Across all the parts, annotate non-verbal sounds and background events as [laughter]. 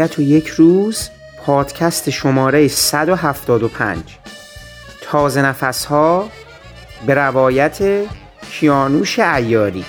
ابدیت و یک روز پادکست شماره 175 تازه نفس ها به روایت کیانوش ایاری.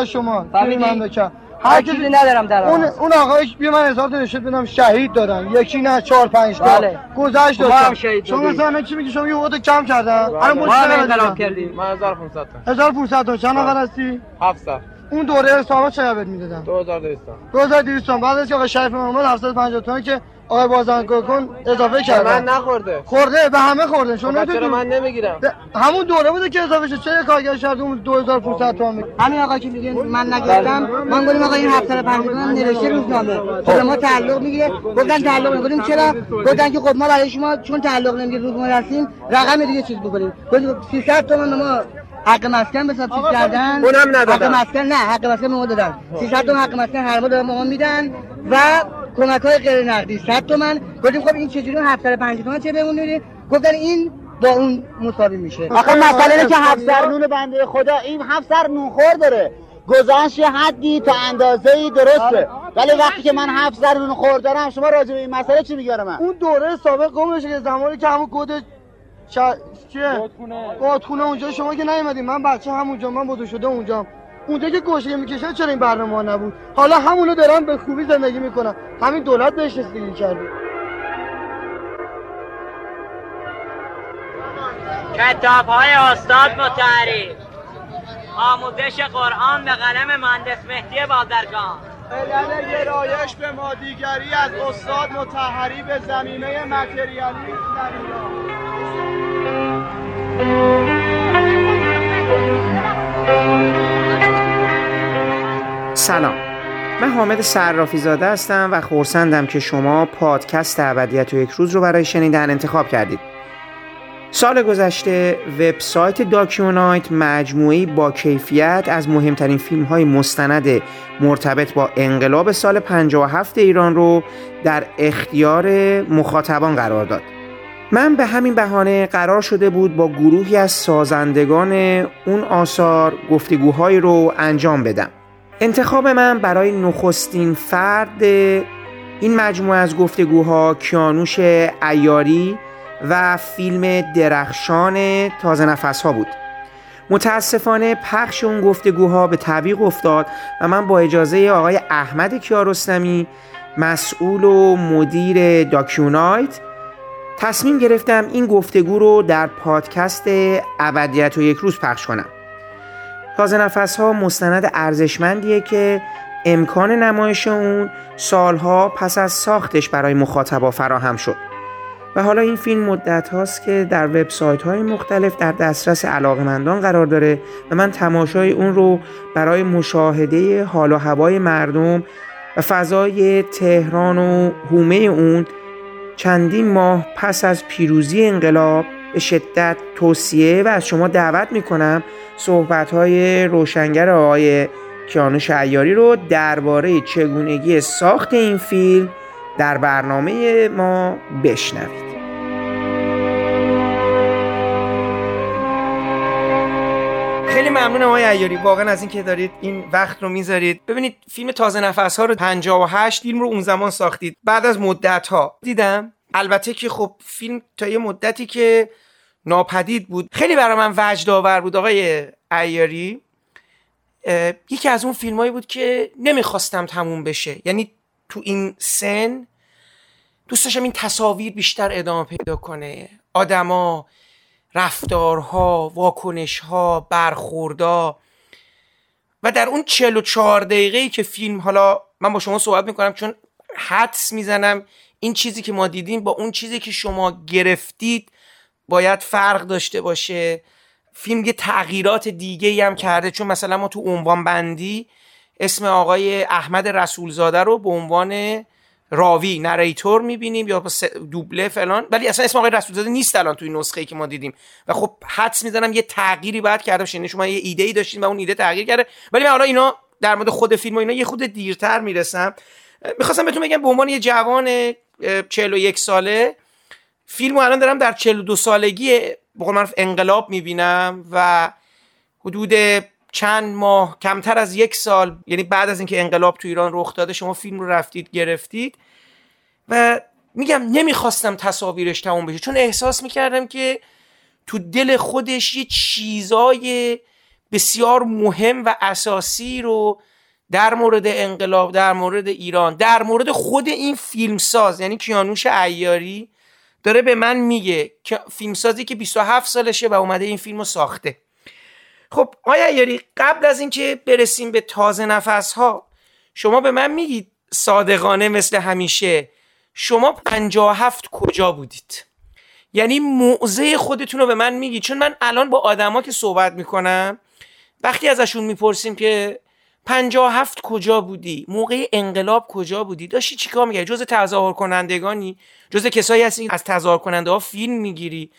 هم شما من بکن هر چیزی ندارم در اون اون آقایش بیا من تا نشد بدم شهید دادن یکی نه چهار پنج تا. بله. گذشت دادم شما مثلا چی میگی؟ شما یه وقت کم کردن. الان ما هم انقلاب کردیم. من 1500 تا. 1500 تا. چند نفر هستی؟ 700 اون دوره حسابا چقدر بهت می‌دادن؟ 2200 2200 بعد از که آقا شریف محمد 750 تومن که آقای بازنگو کن اضافه کرد من نخورده. خورده به همه خورده. شما چرا من نمی‌گیرم؟ همون دوره بوده که اضافه شد. چه کارگر شرط اون 2500 تومن همین آقا که میگه من نگرفتم من گفتم آقا این 750 نوشته روزنامه. خب ما تعلق می‌گیره. گفتن تعلق می‌گیریم. چرا؟ گفتن که خب ما برای شما چون تعلق نمی‌گیره روزنامه هستیم رقم دیگه چیز بکنیم گفتم 300 تومن ما حق مسکن به چیز کردن. اونم ندادن حق مسکن نه حق مسکن به ما دادن. 300 تومن حق مسکن هر ما دادن ما میدن و کمک های غیر نقدی. 100 تومن. گفتیم خب این چجوری 750 تومن چه بهمون میدی گفتن این با اون مساوی میشه. آخه مسئله اینه که هفت سر نون بنده خدا این هفت سر نون خور داره گذشت حدی تا اندازه ای درسته ولی وقتی که من هفت سر نون خور دارم شما راجع به این مسئله چی میگم من؟ اون دوره سابق گم که زمانی که همون کد چیه؟ گودخونه اونجا شما که نیومدین من بچه همونجا من بودو شده اونجا اونجا که گوشه می‌کشن چرا این برنامه نبود؟ حالا همونو دارن به خوبی زندگی می‌کنن همین دولت بهش رسیدگی کرده کتاب های استاد متحری. آموزش قرآن به قلم مهندس مهدی بازرگان. علل گرایش به مادیگری از استاد متحری به زمینه متریالیسم در سلام. من حامد صرافی زاده هستم و خورسندم که شما پادکست ابدیت و یک روز رو برای شنیدن انتخاب کردید. سال گذشته وبسایت داکیونایت مجموعی با کیفیت از مهمترین فیلم های مستند مرتبط با انقلاب سال 57 ایران رو در اختیار مخاطبان قرار داد. من به همین بهانه قرار شده بود با گروهی از سازندگان اون آثار گفتگوهایی رو انجام بدم. انتخاب من برای نخستین فرد این مجموعه از گفتگوها کیانوش ایاری و فیلم درخشان تازه نفس بود. متاسفانه پخش اون گفتگوها به تعویق افتاد و من با اجازه آقای احمد کیارستمی مسئول و مدیر داکیونایت تصمیم گرفتم این گفتگو رو در پادکست ابدیت و یک روز پخش کنم. تازه نفس ها مستند ارزشمندیه که امکان نمایش اون سالها پس از ساختش برای مخاطبا فراهم شد. و حالا این فیلم مدت هاست که در وبسایت های مختلف در دسترس علاقمندان قرار داره و من تماشای اون رو برای مشاهده حال و هوای مردم و فضای تهران و هومه اون چندین ماه پس از پیروزی انقلاب به شدت توصیه و از شما دعوت می‌کنم صحبت های روشنگر آقای کیانوش عیاری رو درباره چگونگی ساخت این فیلم در برنامه ما بشنوید. خیلی ممنونم آقای ایاری. واقعا از اینکه دارید این وقت رو می‌ذارید. ببینید فیلم تازه نفس ها رو 58 فیلم رو اون زمان ساختید. بعد از مدت ها دیدم البته که خب فیلم تا یه مدتی که ناپدید بود. خیلی برای من وجد آور بود آقای ایاری یکی از اون فیلمایی بود که نمی‌خواستم تموم بشه. یعنی تو این سن دوست داشتم این تصاویر بیشتر ادامه پیدا کنه. آدما رفتارها واکنشها برخوردا و در اون 44 دقیقه که فیلم حالا من با شما صحبت می‌کنم چون حدس می‌زنم این چیزی که ما دیدیم با اون چیزی که شما گرفتید باید فرق داشته باشه. فیلم یه تغییرات دیگه ای هم کرده. چون مثلا ما تو عنوان بندی اسم آقای احمد رسولزاده رو به عنوان راوی نریتور می‌بینیم یا دوبله فلان. ولی اصلا اسم آقای رسولزاده نیست الان توی نسخه ای که ما دیدیم. و خب حدس می‌زنم یه تغییری باید کرده باشه. یعنی شما یه ایده ای داشتین و اون ایده تغییر کرده. ولی من حالا اینا در مورد خود فیلم و اینا یه خود دیرتر می‌رسم. می‌خواستم بهتون بگم به عنوان یه جوان 41 ساله. فیلم الان دارم در 42 سالگی بقول من انقلاب می‌بینم و حدود چند ماه کمتر از یک سال یعنی بعد از اینکه انقلاب تو ایران رخ داده شما فیلم رو رفتید گرفتید و میگم نمی‌خواستم تصاویرش تموم بشه چون احساس می‌کردم که تو دل خودش یه چیزای بسیار مهم و اساسی رو در مورد انقلاب در مورد ایران در مورد خود این فیلمساز یعنی کیانوش ایاری داره به من میگه که فیلمسازی که 27 سالشه و اومده این فیلم رو ساخته. خب آیا یاری قبل از اینکه برسیم به تازه نفس ها شما به من میگید صادقانه مثل همیشه شما 57 کجا بودید؟ یعنی موضع خودتون رو به من میگید چون من الان با آدما که صحبت می‌کنم وقتی ازشون می‌پرسیم که 57 کجا بودی؟ موقع انقلاب کجا بودی؟ داشتی چیکار میگه جز تظاهر کنندگانی جز کسایی هستی از تظاهر کننده ها فیلم می‌گیری؟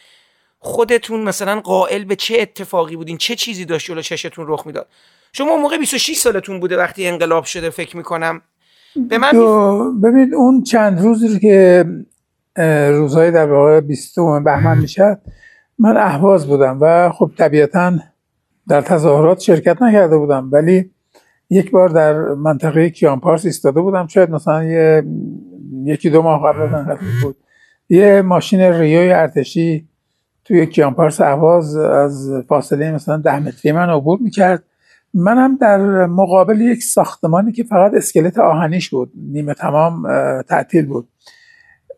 خودتون مثلا قائل به چه اتفاقی بودین؟ چه چیزی داشت جلو چشتون رخ می‌داد؟ شما موقع 26 سالتون بوده وقتی انقلاب شده فکر می‌کنم. به من ببینید اون چند روزی که روزهای در واقع 20 بهمن می‌شد من اهواز بودم و خب طبیعتا در تظاهرات شرکت نکرده بودم. ولی یک بار در منطقه کیانپارس ایستاده بودم. شاید مثلا یه یکی دو ماه قبل از بود. یه ماشین ریوی ارتشی توی کیانپارس اهواز از فاصله مثلا ده متری من عبور می‌کرد. منم در مقابل یک ساختمانی که فقط اسکلت آهنیش بود نیمه تمام تعطیل بود.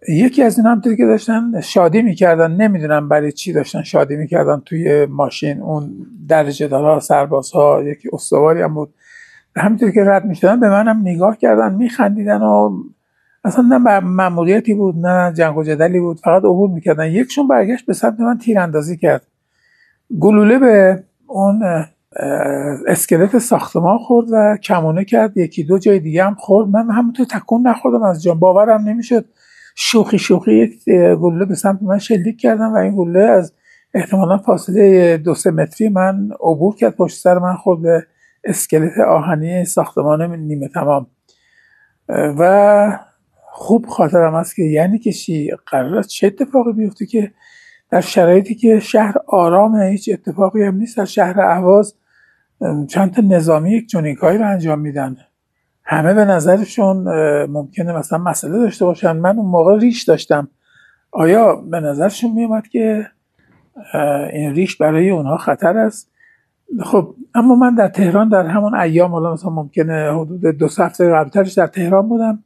یکی از این همطوری که داشتن شادی می‌کردن. نمی‌دونم برای چی داشتن شادی می‌کردن توی ماشین. اون درجه دارا سربازها یکی استواری هم بود. همینطور که رد می‌شدن به منم نگاه کردن میخندیدن و اصلا نه مموریتی بود نه جنگ و جدلی بود فقط عبور می‌کردن. یکشون برگشت به سمت من تیراندازی کرد. گلوله به اون اسکلت ساختمان خورد و کمونه کرد. یکی دو جای دیگه هم خورد. من همونطور تکون نخوردم از جان باورم نمی‌شد. شوخی شوخی یک گلوله به سمت من شلیک کردم و این گلوله از احتمالا فاصله دو سه متری من عبور کرد. پشت سر من خورد. به اسکلت آهنی ساختمان نیمه تمام. و خوب خاطرم است که یعنی که چی؟ قرار چه اتفاقی بیفته که در شرایطی که شهر آرامه هیچ اتفاقی هم نیست. در شهر اهواز چند تا نظامی یک جنیکایی رو انجام میدن. همه به نظرشون ممکنه مثلا مسئله داشته باشن. من اون موقع ریش داشتم. آیا به نظرشون میومد که این ریش برای اونها خطر است؟ خب اما من در تهران در همون ایام حالا مثلا ممکنه حدود دو هفته قبلترش در تهران بودم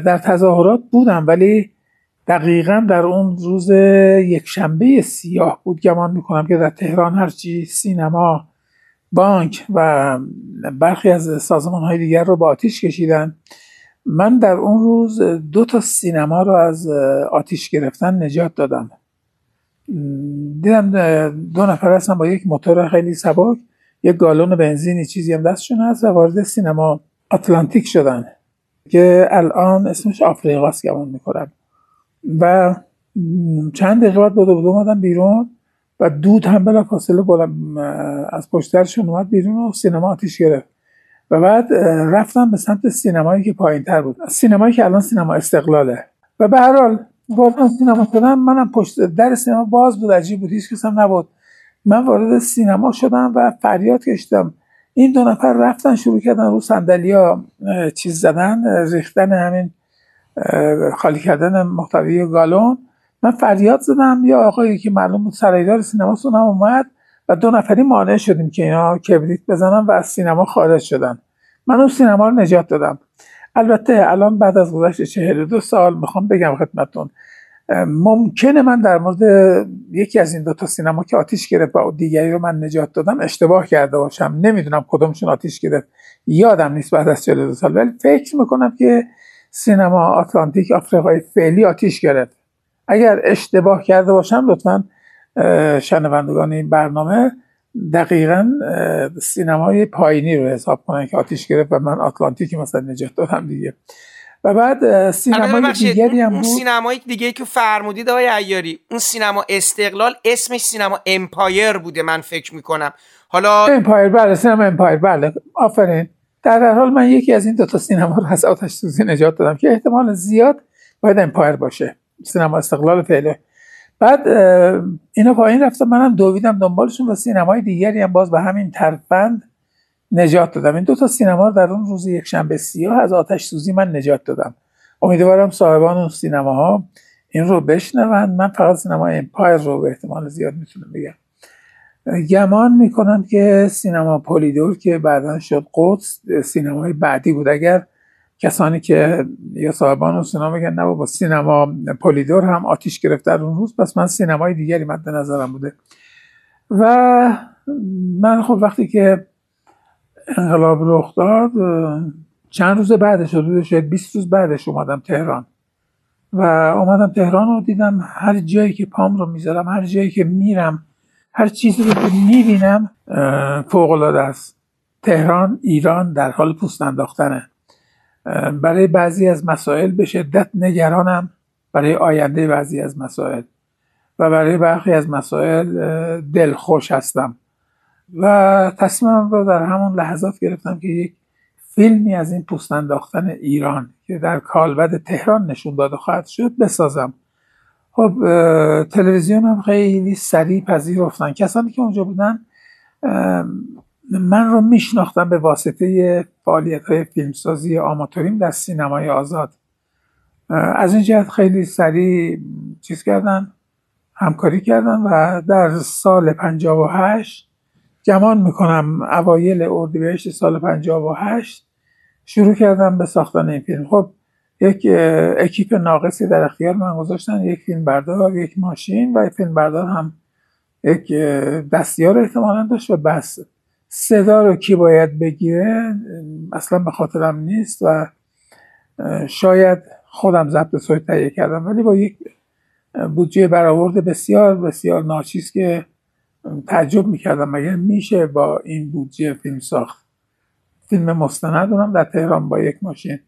در تظاهرات بودم ولی دقیقا در اون روز یک شنبه سیاه بود گمان می‌کنم که در تهران هرچی سینما بانک و برخی از سازمان های دیگر رو با آتیش کشیدن. من در اون روز دو تا سینما رو از آتیش گرفتن نجات دادم. دیدم دو نفر هستن با یک موتور خیلی سبک یک گالون بنزینی چیزی هم دستشون هست و وارد سینما آتلانتیک شدن که الان اسمش آفریقاست گمان می‌کنم. و چند دقیقه بعد بود اومدم بیرون و دود هم بلا فاصله از پشترشون اومد بیرون و سینما آتیش گرفت. و بعد رفتم به سمت سینمایی که پایین تر بود. سینمایی که الان سینما استقلاله. و به هر حال وارد سینما شدم منم پشت در سینما باز بود عجیب بود هیچ کسم نبود. من وارد سینما شدم و فریاد کشیدم این دو نفر رفتن شروع کردن رو صندلیا چیز زدن ریختن همین خالی کردن محتوی گالون. من فریاد زدم یا آقایی که معلوم بود سرایدار سینما سونم اومد و دو نفری مانع شدیم که اینا کبریت بزنن و از سینما خارج شدن. من اون سینما رو نجات دادم. البته الان بعد از گذشت 42 سال می‌خوام بگم خدمتتون ممکنه من در مورد یکی از این دو تا سینما که آتیش گرفت و دیگری رو من نجات دادم اشتباه کرده باشم. نمی‌دونم کدومشون آتیش گرفت. یادم نیست بعد از 42 سال. ولی فکر می‌کنم که سینما آتلانتیک آفریقای فعلی آتیش گرفت. اگر اشتباه کرده باشم لطفا شنوندگان این برنامه دقیقا سینمای پایینی رو حساب کنن که آتیش گرفت و من آتلانتیکی مثلا نجات دادم دیگه. و بعد سینمای دیگری هم بود. سینمای دیگه که فرمودید آقای عیاری اون سینما استقلال اسمش سینما امپایر بوده من فکر می‌کنم. حالا امپایر بله سینما امپایر بله. آفرین. در هر حال من یکی از این دو تا سینما رو از آتش سوزی نجات دادم که احتمال زیاد باید امپایر باشه. سینما استقلال فعلیه. بعد اینا پایین رفتم منم دویدم دنبالشون و سینمای دیگری هم باز به همین ترفند نجات دادم. این دو تا سینما رو در اون روز یک شنبه سیاه از آتش سوزی من نجات دادم. امیدوارم صاحبان اون سینماها این رو بشنوند. من فقط سینما امپایر رو به احتمال زیاد می‌تونم بگم. گمان می‌کنم که سینما پولیدور که بعدا شد قدس سینمای بعدی بود. اگر کسانی که یا صاحبان سینما میگن نه با سینما پولیدور هم آتیش گرفت در اون روز پس من سینمای دیگری مد نظرم بوده. و من خب وقتی که انقلاب رخ داد چند روز بعدش حدود شاید 20 روز بعدش اومدم تهران. و اومدم تهران رو دیدم هر جایی که پام رو می‌ذارم هر جایی که میرم هر چیزی رو که می‌بینم فوق العاده است. تهران ایران در حال پوست انداختنه. برای بعضی از مسائل به شدت نگرانم برای آینده بعضی از مسائل. و برای برخی از مسائل دلخوش هستم. و تصمیمم رو در همون لحظات گرفتم که یک فیلمی از این پوست انداختن ایران که در کالبد تهران نشون داده خواهد شد بسازم. خب تلویزیون هم خیلی سریع پذیرفتن. کسانی که اونجا بودن من رو میشناختم به واسطه فعالیت های فیلمسازی آماتوریم در سینمای آزاد. از این جهت خیلی سریع چیز کردن همکاری کردن و در سال 58 گمان می‌کنم. اوایل اردیبهشت سال 58 شروع کردم به ساختن این فیلم. خب یک اکیپ ناقصی در اختیار من گذاشتن. یک فیلم بردار یک ماشین و یک فیلم بردار هم یک دستیار احتمالا داشت و بس. صدا رو کی باید بگیره اصلا به خاطرم نیست و شاید خودم ضبط صوت تهیه کردم ولی با یک بودجه برآورد بسیار بسیار ناچیز که تعجب می‌کردم. مگر میشه با این بودجه فیلم ساخت؟ فیلم مستند اونم در تهران با یک ماشین.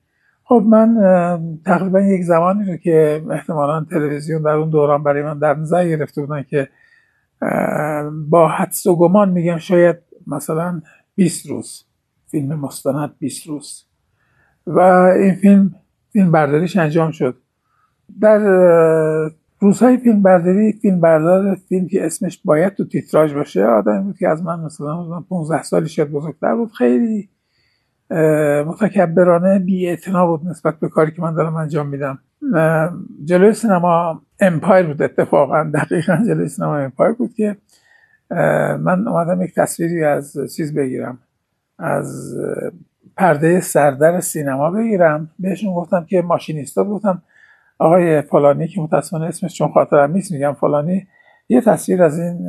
خب من تقریبا یک زمانی رو که احتمالا تلویزیون در اون دوران برای من در نظر گرفته بودن که با حدس و گمان میگم شاید مثلا 20 روز فیلم مستند 20 روز. و این فیلم فیلم برداریش انجام شد. در روزهای فیلم برداری فیلم بردار فیلم که اسمش باید تو تیتراژ باشه آدمی بود که از من مثلا 15 سالی شد بزرگتر بود. خیلی متکبرانه‌ای بود نسبت به کاری که من دارم انجام میدم. جلوی سینما امپایر بود اتفاقا. دقیقا جلوی سینما امپایر بود که من اومدم یک تصویری از چیز بگیرم از پرده سردر سینما بگیرم. بهشون گفتم که ماشینیستا گفتم آقای فلانی که متاسفانه اسمش چون خاطرم نیست میگم فلانی. یه تصویر از این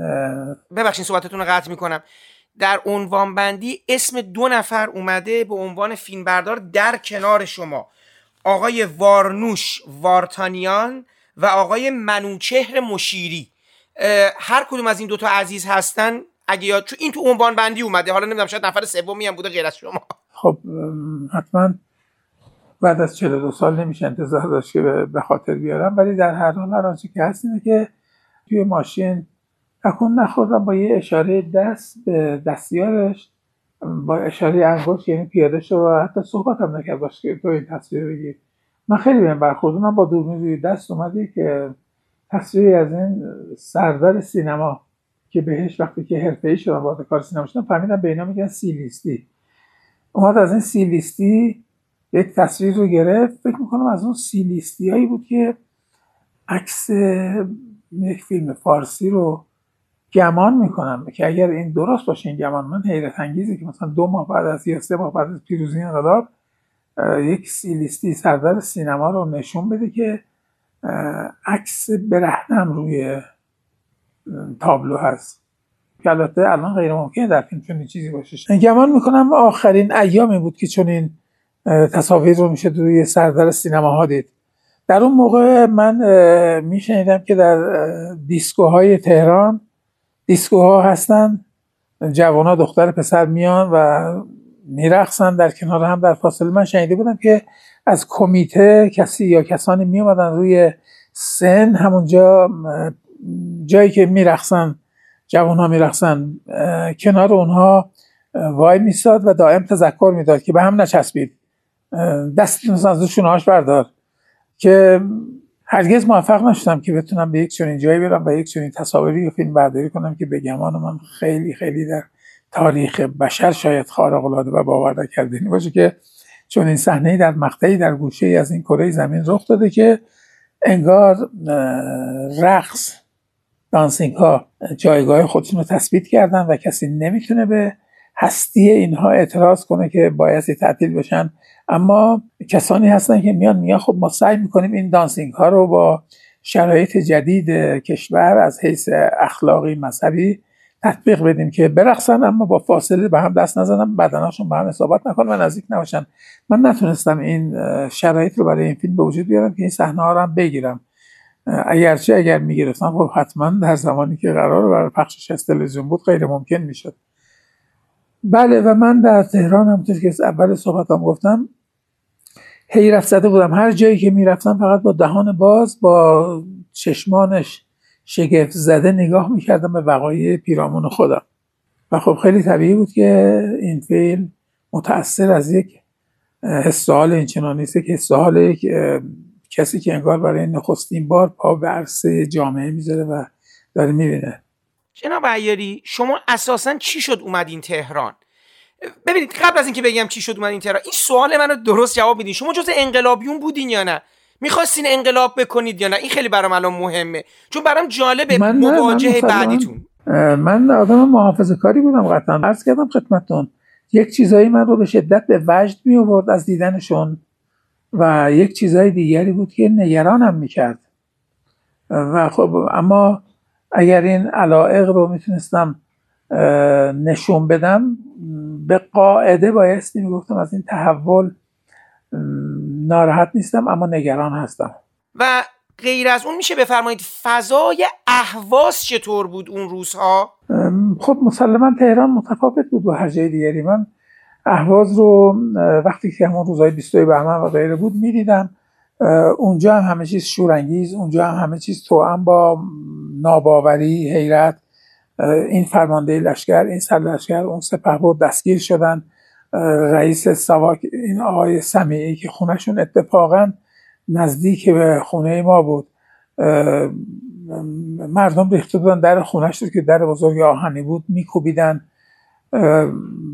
ببخشید صحبتتون رو قطع می‌کنم. در عنوان بندی اسم دو نفر اومده به عنوان فیلمبردار در کنار شما. آقای وارنوش وارتانیان و آقای منوچهر مشیری. هر کدوم از این دوتا عزیز هستن اگه یاد چون این تو عنوان بندی اومده حالا نمی‌دونم شاید نفر سومی هم بوده غیر از شما. خب حتما بعد از 42 سال نمیشه انتظار داشت که به خاطر بیارم ولی در هر حال هر که هست اینه که توی ماشین تکون نخوردم با یه اشاره دست به دستیارش با اشاره انگشت یعنی پیاده شد و حتی صحبت هم نکرد باش که تو این تصویر بگیر. من خیلی بهم برخوردونم با دوربین روی دست اومده که تصویری از این سردر سینما که بهش وقتی که حرفه‌ای شدم وارد کار سینما شدم فهمیدم به اینا میگن سیلیستی. اومد از این سیلیستی یک تصویر رو گرفت. فکر می‌کنم از اون سیلیستی هایی بود که عکس یک فیلم فارسی رو گمان می‌کنم که اگر این درست باشه این گمان من حیرت انگیزه که مثلا دو ماه بعد از یا سه ماه بعد از پیروزی انقلاب یک سیلیستی سردر سینما رو نشون بده که عکس برهنم روی تابلو هست. که البته الان غیر ممکنه در فیلم چنین چیزی باشه. گمان می‌کنم آخرین ایامی بود که چون این تصاویر رو میشه روی سردر سینما ها دید. در اون موقع من میشنیدم که در دیسکوهای تهران دیسکوها هستن. جوان ها دختر پسر میان و میرقصن. در کنار هم در فاصله من شنیده بودم که از کمیته کسی یا کسانی می روی سن همونجا جایی که میرقصن جوان ها میرقصن کنار اونها وای میستاد و دائم تذکر می‌داد که به هم نچسبید. دستتون از دوشون بردار. که هرگز موفق نشدم که بتونم به یک چنین جایی برم و یک چنین تصاویری یا فیلم برداری کنم که به گمان من خیلی خیلی در تاریخ بشر شاید خارق العاده و باور نکردنی باشه که چون این صحنه در مقطعی در گوشه ای از این کره زمین رخ داده که انگار رقص دانسینگ ها جایگاه خودشون رو تثبیت کردن و کسی نمی‌تونه به هستی اینها اعتراض کنه که بایستی تعطیل بشن. اما کسانی هستن که میان میان خب ما سعی می‌کنیم این دانسینگ ها رو با شرایط جدید کشور از حیث اخلاقی مذهبی تطبیق بدیم که برقصن اما با فاصله به هم دست نزنن بدناشون به هم اصابت نکنن و نزدیک نباشن. من نتونستم این شرایط رو برای این فیلم به وجود بیارم که این صحنه ها رو بگیرم. اگرچه اگر می‌گرفتم خب حتما در زمانی که قرار برای پخشش از تلویزیون بود غیر ممکن می‌شد. بله و من در تهران همونطور که اول صحبتام گفتم حیرت زده بودم. هر جایی که می‌رفتم فقط با دهان باز با چشمانش شگفت زده نگاه می‌کردم به وقایع پیرامون خودم. و خب خیلی طبیعی بود که این فیلم متأثر از یک حسال این چنان نیست که حسال یک کسی که انگار برای نخستین بار پا به عرصه جامعه می‌ذاره و داره می‌بینه. جناب عیاری شما اساسا چی شد اومدین تهران؟ ببینید قبل از اینکه بگم چی شد اومدین تهران این سوال منو درست جواب بدین شما جز انقلابیون بودین یا نه؟ می‌خواستین انقلاب بکنید یا نه؟ این خیلی برام الان مهمه. چون برام جالبه من مواجهه بعدیتون. من آدم محافظه کاری بودم قطعا. عرض کردم خدمتتون یک چیزایی من رو به شدت به وجد می آورد از دیدنشون و یک چیزای دیگری بود که نگرانم می‌کرد. و خب اما اگر این علائق رو می‌تونستم نشون بدم به قاعده بایستی می‌گفتم از این تحول ناراحت نیستم اما نگران هستم. و غیر از اون میشه بفرمایید فضای اهواز چطور بود اون روزها؟ خب مسلما تهران متفاوت بود با هر جای دیگری. من اهواز رو وقتی که همون روزهای 22 بهمن و غیره بود می‌دیدم. اونجا هم همه چیز شورانگیز اونجا هم همه چیز توأم با ناباوری حیرت. این فرمانده لشکر این سر لشکر اون سپهبد دستگیر شدن. رئیس سواک این آقای سمیعی که خونهشون اتفاقا نزدیک به خونه ما بود مردم ریخته بودن در خونهش که در بزرگ آهنی بود میکوبیدن.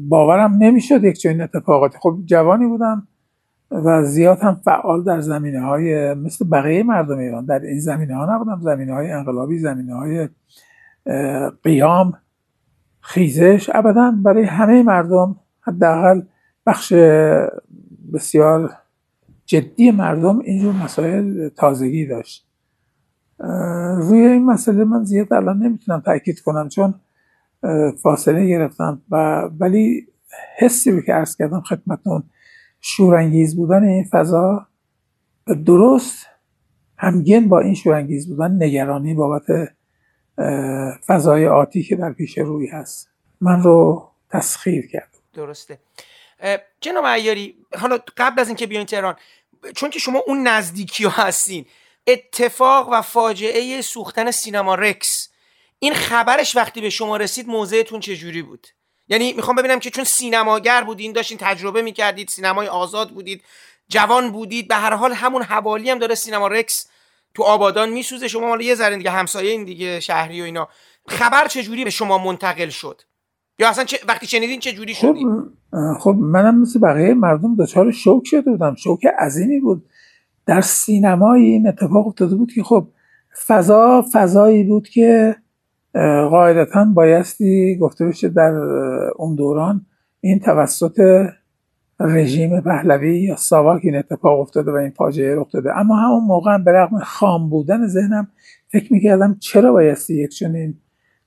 باورم نمی‌شد یک چنین اتفاقاتی. خب جوانی بودم و زیاد هم فعال در زمینه های مثل بقیه مردم ایران. در این زمینه ها نبودم زمینه های انقلابی زمینه های قیام خیزش. ابدا برای همه مردم حداقل بخش بسیار جدی مردم اینجور مسائل تازگی داشت. روی این مسئله من زیاد الان نمی‌تونم تاکید کنم چون فاصله گرفتم و ولی حسی رو که عرض کردم خدمتون شورانگیز بودن این فضا درست همگن با این شورانگیز بودن نگرانی بابت فضای آتی که در پیش روی هست. من رو تسخیر کرد. درسته. جناب عیاری حالا قبل از اینکه بیاین تهران چون که شما اون نزدیکی ها هستین اتفاق و فاجعه سوختن سینما رکس این خبرش وقتی به شما رسید موضعتون چجوری بود؟ یعنی می‌خوام ببینم که چون سینماگر بودین داشتین تجربه می‌کردید سینمای آزاد بودید جوان بودید به هر حال همون حوالی هم داره سینما رکس تو آبادان میسوزه. شما حالا یه ذره دیگه همسایه این دیگه شهری و اینا. خبر چه جوری به شما منتقل شد؟ یا اصلا چه... وقتی شنیدین چه جوری خب شدید خب منم مثل بقیه مردم دچار شوک شده بودم. شوک عظیمی بود. در سینمای این اتفاق افتاده بود که خب فضا فضایی بود که قاعدتا بایستی گفته بشه در اون دوران این توسط رژیم پهلوی یا ساواک این اتفاق افتاده و این فاجعه رخ داده. اما همون موقع به رغم خام بودن ذهنم فکر می‌کردم چرا بایستی یک چنین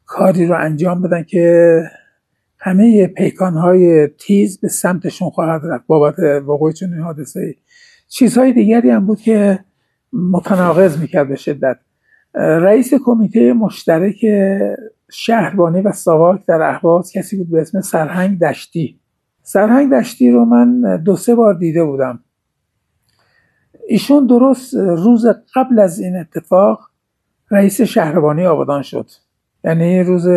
کاری رو انجام بدن که همه پیکانهای تیز به سمتشون خواهد رفت. بابت وقوع چنین حادثه ای چیزهای دیگری هم بود که متناقض می‌کرد به شدت. رئیس کمیته مشترک شهربانی و ساواک در اهواز کسی بود به اسم سرهنگ دشتی. سرهنگ دشتی رو من دو سه بار دیده بودم. ایشون درست روز قبل از این اتفاق رئیس شهربانی آبادان شد. یعنی روز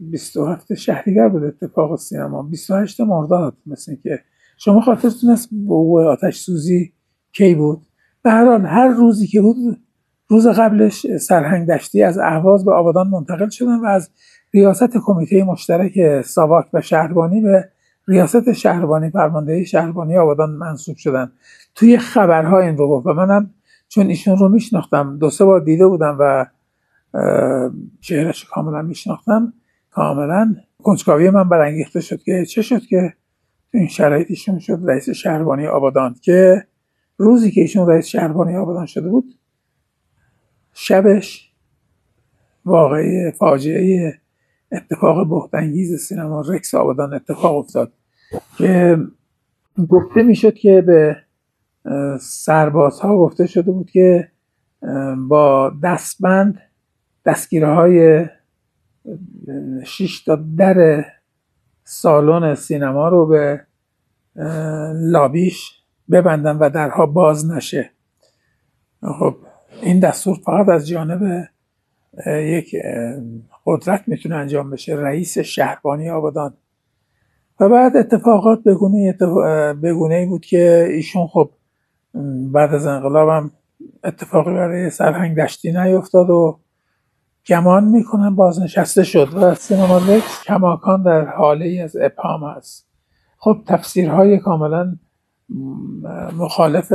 27 شهریور بود اتفاق سینما. 28 مرداد مثل که شما خاطرتون هست وقوع آتش سوزی کی بود؟ به هر حال هر روزی که بود روز قبلش سرهنگ دشتی از اهواز به آبادان منتقل شدن و از ریاست کمیته مشترک ساواک و شهربانی به ریاست شهربانی فرماندهی شهربانی آبادان منصوب شدن. توی خبرها این رو گفت و منم چون ایشون رو میشناختم دو سه بار دیده بودم و چهرش کاملا میشناختم. کاملا. کنجکاوی من برانگیخته شد که چه شد که این شرایط ایشون شد رئیس شهربانی آبادان که روزی که ایشون رئیس شهربانی آبادان شده بود شبش واقعی فاجعه اتفاق بهتانگیز سینما رکس آبادان اتفاق افتاد که گفته می‌شد که به سربازها گفته شده بود که با دستبند دستگیره های شش تا در سالن سینما رو به لابیش ببندن و درها باز نشه. خب این دستور فقط از جانب یک قدرت می‌تونه انجام بشه رئیس شهربانی آبادان. و بعد اتفاقات بگونه بگونه ای بود که ایشون خب بعد از انقلابم اتفاقی برای سرهنگ دشتی نیفتاد و گمان می‌کنم بازنشسته شد و سینما رکس کماکان در حاله از ابهام است. خب تفسیرهای کاملا مخالف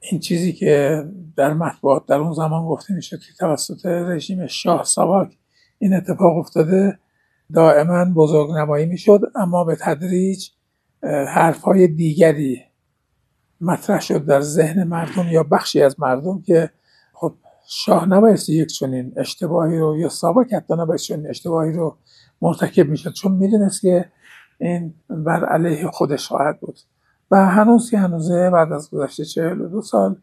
این چیزی که در مطبوعات در اون زمان گفته می‌شد که توسط رژیم شاه ساواک این اتفاق افتاده دائما بزرگ نمایی می‌شد اما به تدریج حرف های دیگری مطرح شد در ذهن مردم یا بخشی از مردم که شاه نبایستی یک چنین اشتباهی رو یا ساواک حتی نبایستی چنین اشتباهی رو مرتکب می‌شد چون می‌دونست که این بر علیه خودش خواهد بود. و هنوز که هنوزه بعد از گذشته 42 سال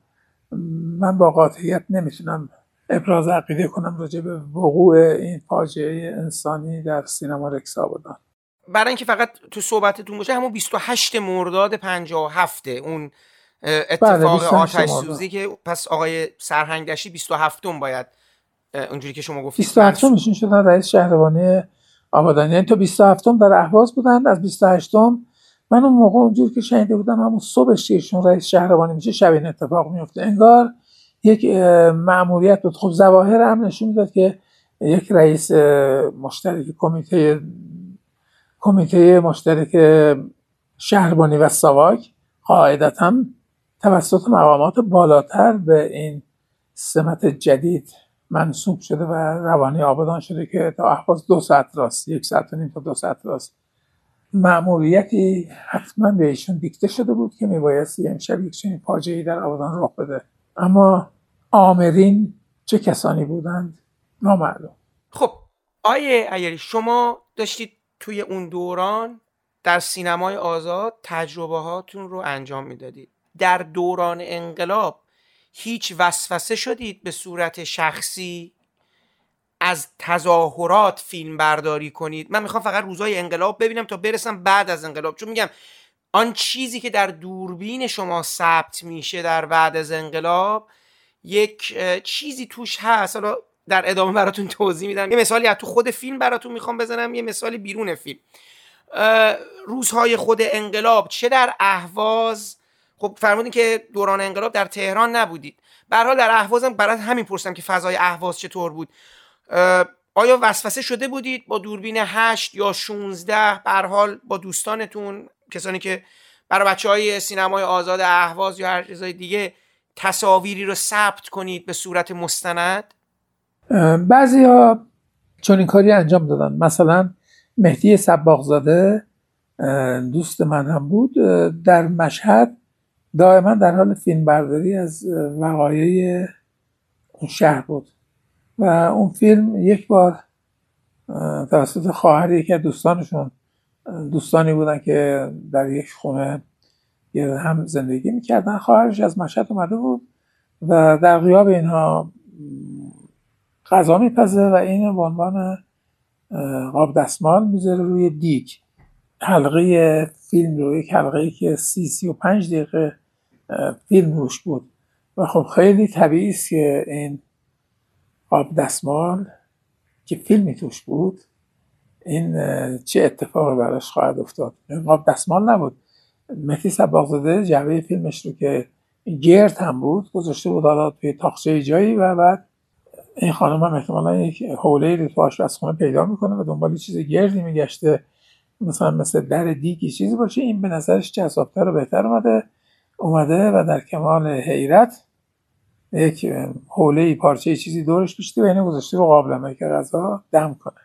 من با قاطعیت نمی‌تونم ابراز عقیده کنم راجع به وقوع این فاجعه انسانی در سینما رکس آبادان برای اینکه فقط تو صحبتتون باشه همون 28 مرداد 57 اون اتفاق 28 آتش. سوزی که پس آقای سرهنگ دشتی 27 باید اونجوری که شما گفتید 27 ایشون شدن رئیس شهربانی آبادان یعنی تا 27 در اهواز بودن از 28 من اون موقع اونجوری که شنیده بودم همون صبحش که ایشون رئیس شهربانی میشه شب این اتفاق میفته. انگار یک مأموریت بود. خب ظواهر هم نشون می‌داد که یک رئیس مشترک کمیته کمیته مشترک شهربانی و ساواک قاعدتا توسط مقامات بالاتر به این سمت جدید منصوب شده و روانی آبادان شده که تا احواز دو ساعت راست یک ساعت و نیم تا دو ساعت راست. مأموریتی حتما به ایشون دیکته شده بود که میبایستی امشب یک چنین فاجعه‌ای در آبادان رخ بده. اما آمرین چه کسانی بودند؟ نامعلوم. خب آیه ایری شما داشتید توی اون دوران در سینمای آزاد تجربه هاتون رو انجام می‌دادید. در دوران انقلاب هیچ وسوسه شدید به صورت شخصی از تظاهرات فیلم برداری کنید؟ من می‌خوام فقط روزای انقلاب ببینم تا برسم بعد از انقلاب. چون میگم آن چیزی که در دوربین شما ثبت میشه در بعد از انقلاب یک چیزی توش هست. حالا در ادامه براتون توضیح میدم. یه مثالی از تو خود فیلم براتون می‌خوام بزنم یه مثالی بیرون فیلم. روزهای خود انقلاب چه در اهواز خب فرمودین که دوران انقلاب در تهران نبودید. به حال در اهوازم برای همین پرسیدم که فضای اهواز چطور بود. آیا وسوسه شده بودید با دوربین 8 یا 16 به حال با دوستانتون کسانی که برای بچه های سینمای آزاد اهواز یا هر چیزای دیگه تصاویری رو ثبت کنید به صورت مستند؟ بعضی ها چون این کاری انجام دادن. مثلا مهدی سباقزاده دوست من هم بود در مشهد دائما در حال فیلم برداری از وقایع اون شهر بود. و اون فیلم یک بار توسط خواهر یکی از دوستانشون دوستانی بودن که در یک خونه هم زندگی می‌کردن. خواهرش از مشهد اومده بود و در غیاب اینها غذا میپزه و این به عنوان قاب دستمال می‌ذاره روی دیگ. حلقه فیلم رو یک حلقه که سی سی و پنج دقیقه فیلم روش بود. و خب خیلی طبیعی است که این آب دستمال که فیلمی توش بود این چه اتفاقی براش خواهد افتاد؟ آب دستمال نبود. مهدی سباقزاده جعبه فیلمش رو که گرد هم بود گذاشته بود حالا توی تاخچه جایی و بعد این خانم هم احتمالا یک حوله رو تو آشپزخونه پیدا می‌کنه و دنبال چیز گردی میگشته مثلا مثل در دیگی چیزی باشه. این به نظرش جذابتر و بهتر اومده. اومده و در کمال حیرت یک حوله پارچه چیزی دورش پیشته و اینه گذاشته رو قابلمه که غذا دم کنه.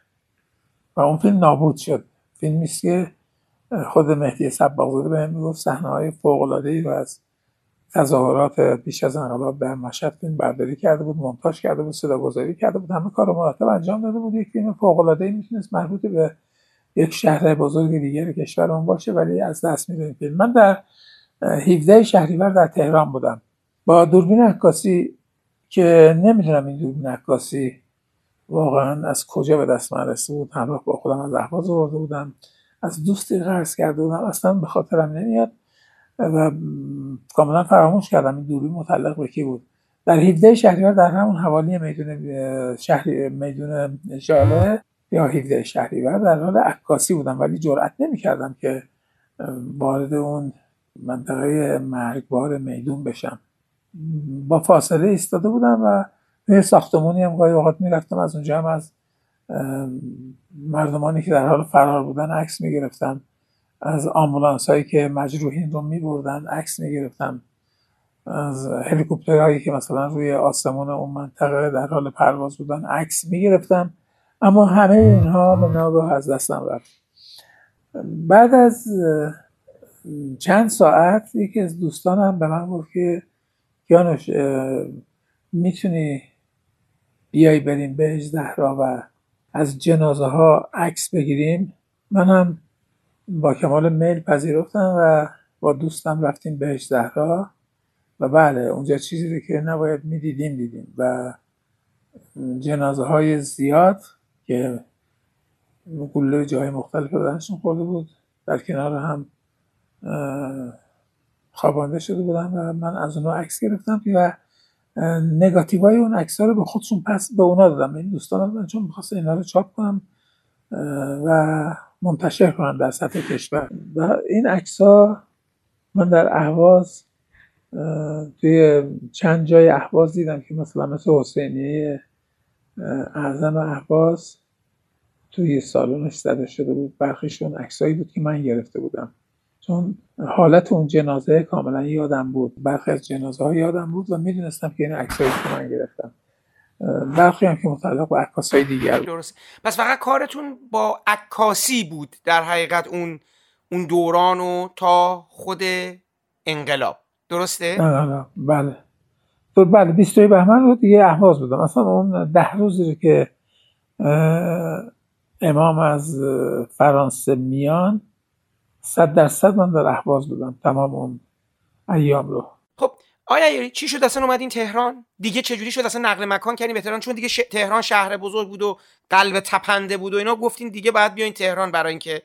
و اون فیلم نابود شد. فیلمی که خود مهدی سباقزاده به می‌گفت صحنه های فوق العاده رو از تظاهرات بیش از انقلاب در مشهد فیلم برداری کرده بود مونتاژ کرده بود صدا گذاری کرده بود همه کار مرتب انجام داده بود. یک فیلم فوق العاده می‌تونست مربوط به یک شهر بزرگ دیگر کشور اون باشه ولی از دست میده فیلم. من در 17 شهریور در تهران بودم. با دوربین عکاسی که نمی‌دونم این دوربین عکاسی واقعا از کجا به دست من رسید. بود همراه با خودم از احواز آورده بودم. از دوستی قرض کرده بودم. اصلا به خاطرم نمیاد و کاملا فراموش کردم این دوربین متعلق به کی بود. در 17 شهریور در همون حوالی میدون شهری میدون ژاله یا 17 شهریور در حال عکاسی بودم. ولی جرئت نمی‌کردم که وارد اون منطقه مرگبار میدون بشم. با فاصله ایستاده بودم و توی ساختمونی هم گاهی اوقات می‌رفتم. از اونجا هم از مردمانی که در حال فرار بودن عکس می‌گرفتم. از آمبولانس هایی که مجروحین رو میبردن عکس می‌گرفتم. از هلیکوپترهایی که مثلا روی آسمون اون منطقه در حال پرواز بودن عکس می‌گرفتم. اما همه اینها به ناگاه از دستم رفت. بعد از چند ساعت یکی از دوستانم به من گفت که یانوش می‌تونی بیای بریم به زهرا و از جنازه ها عکس بگیریم. منم با کمال میل پذیرفتم و با دوستم رفتیم به زهرا و بله اونجا چیزی که نباید می‌دیدیم دیدیم و جنازه های زیاد که گله جای مختلف بدنشون خورده بود در کنار هم خوابانده شده بودن و من از اونها عکس گرفتم و نگاتیو های اون عکس رو به خودشون پس به اونا دادم. این دوستان من چون می‌خواست اینا رو چاپ کنم و منتشر کنم در سطح کشور. و این عکس ها من در اهواز توی چند جای اهواز دیدم که مثلا مثل حسینیه اعظم اهواز توی سالونش زده شده بود. برخیشون عکسایی بود که من گرفته بودم. چون حالت اون جنازه کاملا یادم بود. برخی از جنازه ها یادم بود و می‌دونستم که این عکسایی که من گرفتم. برخی هم که متعلق به های دیگر درست پس فقط کارتون با عکاسی بود در حقیقت اون اون دوران و تا خود انقلاب. درسته؟ نه نه بله. تو بله 22 بهمن رو دیگه اهواز بودم. اصلا اون ده روزی که امام از فرانسه میان صد درصد من در احواز بودم تمام اون ایام رو. خب آیا چی شد؟ اصلا اومدین تهران؟ دیگه چجوری شد؟ اصلا نقل مکان کردین به تهران؟ چون دیگه تهران شهر بزرگ بود و قلب تپنده بود و اینا گفتین دیگه باید بیاین تهران برای اینکه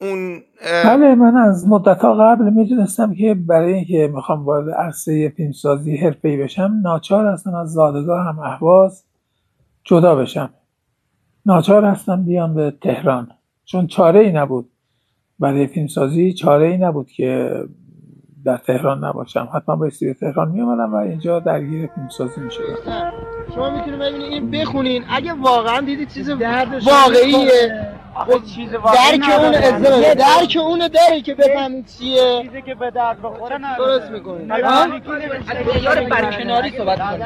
اون بله من از مدت ها قبل می‌دونستم که برای اینکه می‌خوام وارد عرصه فیلمسازی ای بشم ناچار هستم از زادگاه هم احواز جدا بشم. ناچار هستم بیام به تهران. چون چاره ای نبود. برای فیلمسازی چاره ای نبود که در تهران نباشم. حتما بایستی به تهران می و اینجا درگیر فیلمسازی می شدم شما می‌تونید ببینید این بخونین. اگه واقعا دیدید چیز واقعیه. چیز درک اون ازدواج درک اون داره که بفهمید چیه. چیزی که به درد بخوره درست می‌کنید یار برکناری صحبت کنیم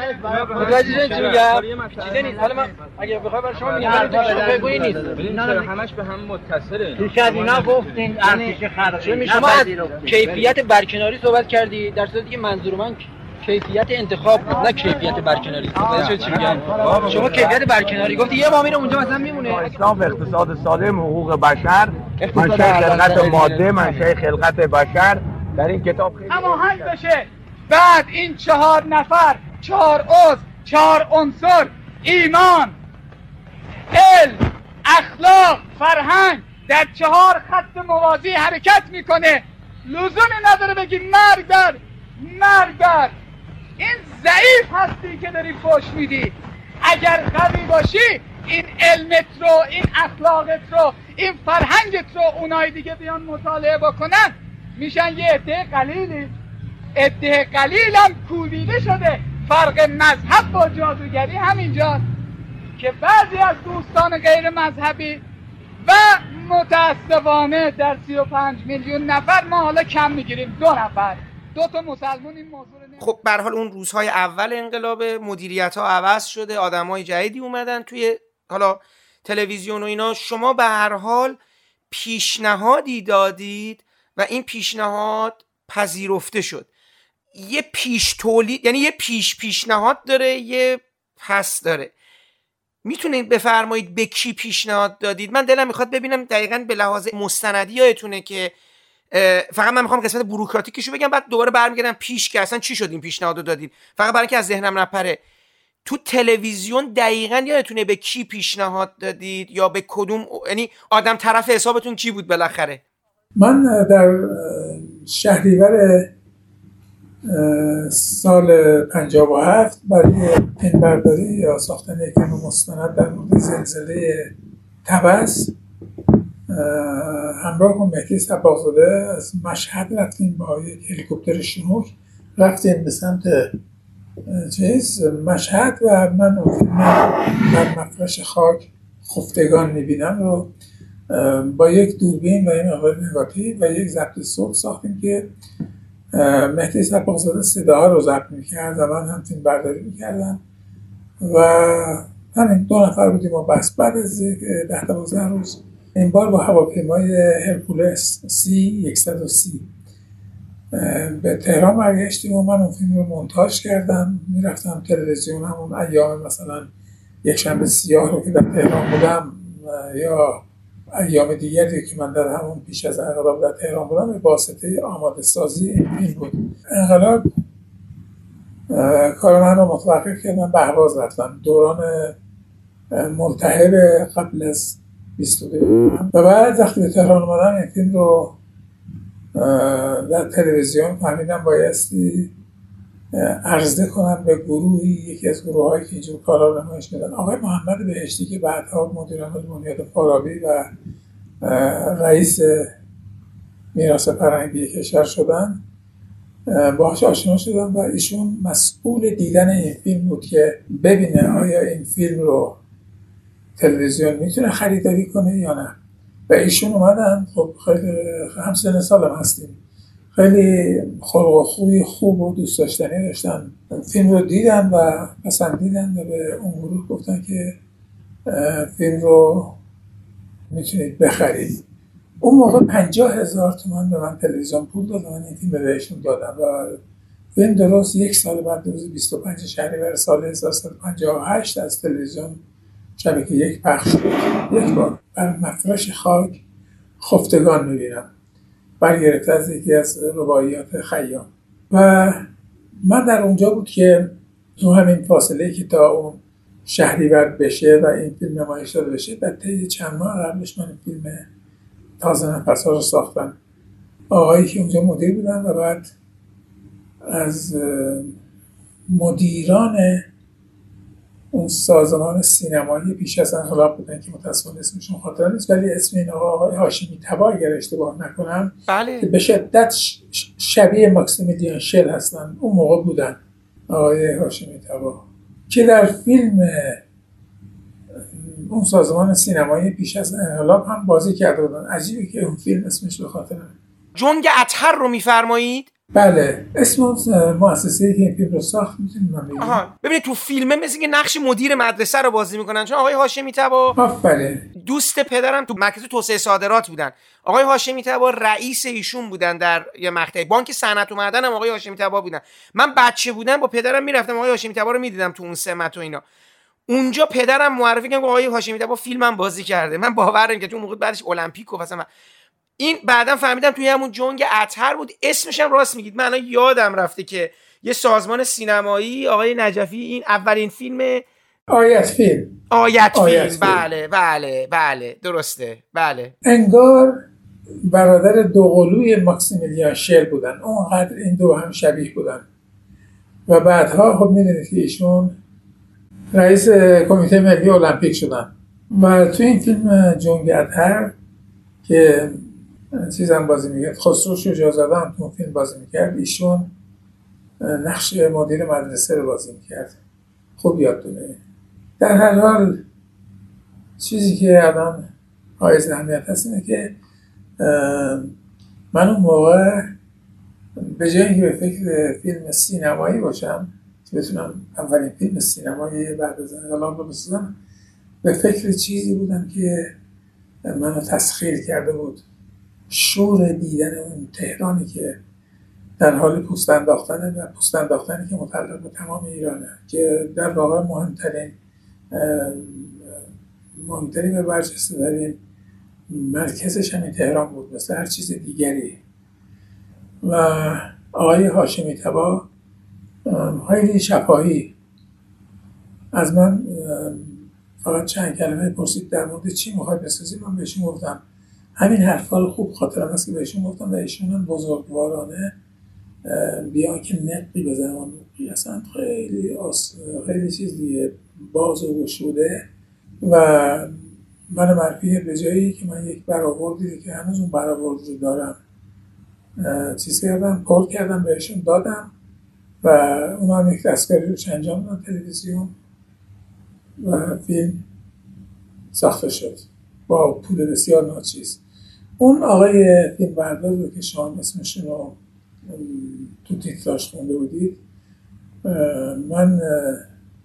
متوجه چی میگم؟ چیزی نیست. حالا من اگه بخوای برای شما میگم تو بگویی نیست. همش به هم متصله. پیش از اینا گفتین ارتش خرقی. شما از کیفیت برکناری صحبت کردی در صورتی که منظور من کیفیت انتخاب نه کیفیت برکناری. چی میگم؟ شما کیفیت برکناری گفتی یه ما میره اونجا مثلا میمونه. اسلام اقتصاد سالم حقوق بشر منشه خلقت ماده منشه خلقت بشر. در این کتاب خیلی هماهنگ بشه. بعد این چهار نفر چهار عضو چهار عنصر ایمان علم اخلاق فرهنگ در چهار خط موازی حرکت می‌کنه. لزومی نداره بگی مرگ در مرگ در. این ضعیف هستی که داری فوش میدی. اگر قوی باشی این علمت رو این اخلاقت رو این فرهنگت رو اونای دیگه بیان مطالعه بکنن. میشن یه عده قلیلی. عده قلیلم کوبیده شده. فرق مذهب با جادوگری همینجاست که بعضی از دوستان غیر مذهبی و متاسفانه در 35 میلیون نفر ما حالا کم می‌گیریم. دو نفر. دو تا مسلمون این موضوع خب به حال اون روزهای اول انقلاب مدیریت ها عوض شده آدمای جدیدی اومدن توی حالا تلویزیون و اینا. شما به هر حال پیشنهادی دادید و این پیشنهاد پذیرفته شد. یه پیش تولید یعنی یه پیش پیشنهاد داره یه پس داره. می‌تونید بفرمایید به کی پیشنهاد دادید؟ من دلم می‌خواد ببینم دقیقا به لحاظ مستندی یادتونه که فقط من می‌خوام قسمت بروکراتیکشو بگم بعد دوباره برمیگردم پیش که اصلا چی شد این پیشنهادو دادید فقط برای اینکه از ذهنم نپره. تو تلویزیون دقیقا یادتونه به کی پیشنهاد دادید یا به کدوم؟ یعنی آدم طرف حسابتون کی بود بالاخره؟ من در شهریور سال 57 برای برداری یا ساختن یک مستند در مورد زلزله تبس همراه با مهدی سباقزاده از مشهد رفتیم با یک هلیکوپتر شنوک. رفتیم به سمت چیز؟ مشهد و من در مفرش خاک خفتگان می‌بینم رو با یک دوربین و یک مقدار نگاتیو و یک ضبط صوت ساختیم که مهدی سباقزاده صداها رو ضبط می‌کرد و من هم فیلم برداری می‌کردم و همین دو نفر بودیم و بس بعد از ده دوازده روز این بار با هواپیمای هرکولس سی 130 به تهران برگشتیم و من اون فیلم رو مونتاژ کردم. می‌رفتم تلویزیون همون ایام مثلا یک شنبه سیاه رو که در تهران بودم یا ایام دیگری که من در همون پیش از انقلاب در تهران بودم به واسطه آماده سازی این فیلم بود. انقلاب کار من رو متوقف کردم بهواز رفتم. دوران ملتحب قبل از 22 و بعد وقتی به تهران اومدم این فیلم رو در تلویزیون فهمیدم بایستی عرضه کنم به گروهی یکی از گروه هایی که اینجور کارا رو نمایش میدن. آقای محمد بهشتی که بعدها مدیر عامل بنیاد فارابی و رئیس میراث فرهنگی کشور شدن باهاش آشنا شدم و ایشون مسئول دیدن این فیلم بود که ببینه آیا این فیلم رو تلویزیون می‌تونه خریداری کنه یا نه؟ و ایشون اومدن. خب خیلی همسن سالم هستیم. خیلی خلق و خوی خوب و دوست داشتنی داشتن. فیلم رو دیدن و پسندیدن و به اون گروه گفتن که فیلم رو می‌تونید بخرید. اون موقع پنجاه هزار تومن به من تلویزیون پول داد من این فیلم بهشون دادم. و فیلم درست یک سال بعد روز 25 شهریور سال 1358 از تلویزیون شبکه یک پخش یک بار بر مفرش خاک خفتگان می‌بینم. برگرفته از یکی از رباعیات خیام. و من در اونجا بود که تو همین فاصله که تا اون شهریور بشه و این فیلم نمایش داده بشه در طی چند ماه قبلش من فیلم تازه نفس رو ساختم. آقایی که اونجا مدیر بودن و بعد از مدیران اون سازمان سینمایی پیش از انقلاب بودن که متاسفانه اسمشون خاطر نیست ولی اسم این آقای هاشمی تبا اگر اشتباه نکنم بله. که به شدت شبیه ماکسیمیلیان شل هستن اون موقع بودن آقای هاشمی تبا. که در فیلم اون سازمان سینمایی پیش از انقلاب هم بازی کرده بودن. عجیبه که اون فیلم اسمش به خاطر جنگ اطهر رو میفرمایید؟ بله اسم مؤسسه که این رو ساخت می‌تونیم آها ببینید تو فیلمه مثل که نقش مدیر مدرسه رو بازی می‌کنن. چون آقای هاشمی تبا آفرین. دوست پدرم تو مرکز توسعه صادرات بودن. آقای هاشمی تبا رئیس ایشون بودن در یه مقطعی. بانک صنعت و معدن هم آقای هاشمی تبا بودن. من بچه بودم با پدرم می‌رفتم آقای هاشمی تبا رو می‌دیدم تو اون سمت و اینا. اونجا پدرم معرفی کرد آقای هاشمی تبا فیلمم بازی کرده. من باور که تو موقع بعدش المپیک و مثلا این بعدا فهمیدم توی همون جنگ اطهر بود. اسمش هم راست میگید. من یادم رفته که یه سازمان سینمایی آقای نجفی این اولین فیلم آیت فیلم. آیت, آیت فیلم. بله بله بله. درسته. بله. انگار برادر دوقلوی ماکسیمیلیان شل بودن. اونقدر این دو هم شبیه بودن. و بعدها خب می‌دونید که ایشون رئیس کمیته ملی المپیک شدن. و تو این فیلم جنگ اطهر که چیزم بازی می‌کرد. خسرو شجاعزاده هم تو فیلم بازی می‌کرد. ایشون نقش مدیر مدرسه رو بازی می‌کرد. خوب یادتونه در هر حال چیزی که الان حائز اهمیت هست اینه که من اون موقع به جایی که به فکر فیلم سینمایی باشم که بتونم اولین فیلم سینمایی بعد از انقلاب رو بسازم به فکر چیزی بودم که منو تسخیر کرده بود. شور دیدن اون تهرانی که در حال پوست انداختن و پوست انداختنی که متعلق به تمام ایرانه که در واقع مهمترین مهمترین و برجسته ترین مرکزش همین تهران بود مثل هر چیز دیگری. و آقای هاشمی تبا خیلی شفاهی. از من فقط چند کلمه پرسید در مورد چی می‌خوای بسازی؟ من بهشون گفتم همین حرفا رو خوب خاطرم هست که بهشون گفتم و ایشون هم بزرگوارانه بیا که نقی بزنم اصلا خیلی آس... خیلی چیز دیگه باز و گشوده. و من منفی به جایی که من یک برآوردی که هنوز اون برآورد رو دارم چیز کردم کل کردم بهشون دادم و اونا هم یک دستگاری رو انجام دادن تلویزیون و فیلم ساخته شد. با پول بسیار ناچیز. اون آقای فیلم بردار رو که شما اسمشون رو تو تیتراش خونده بودید من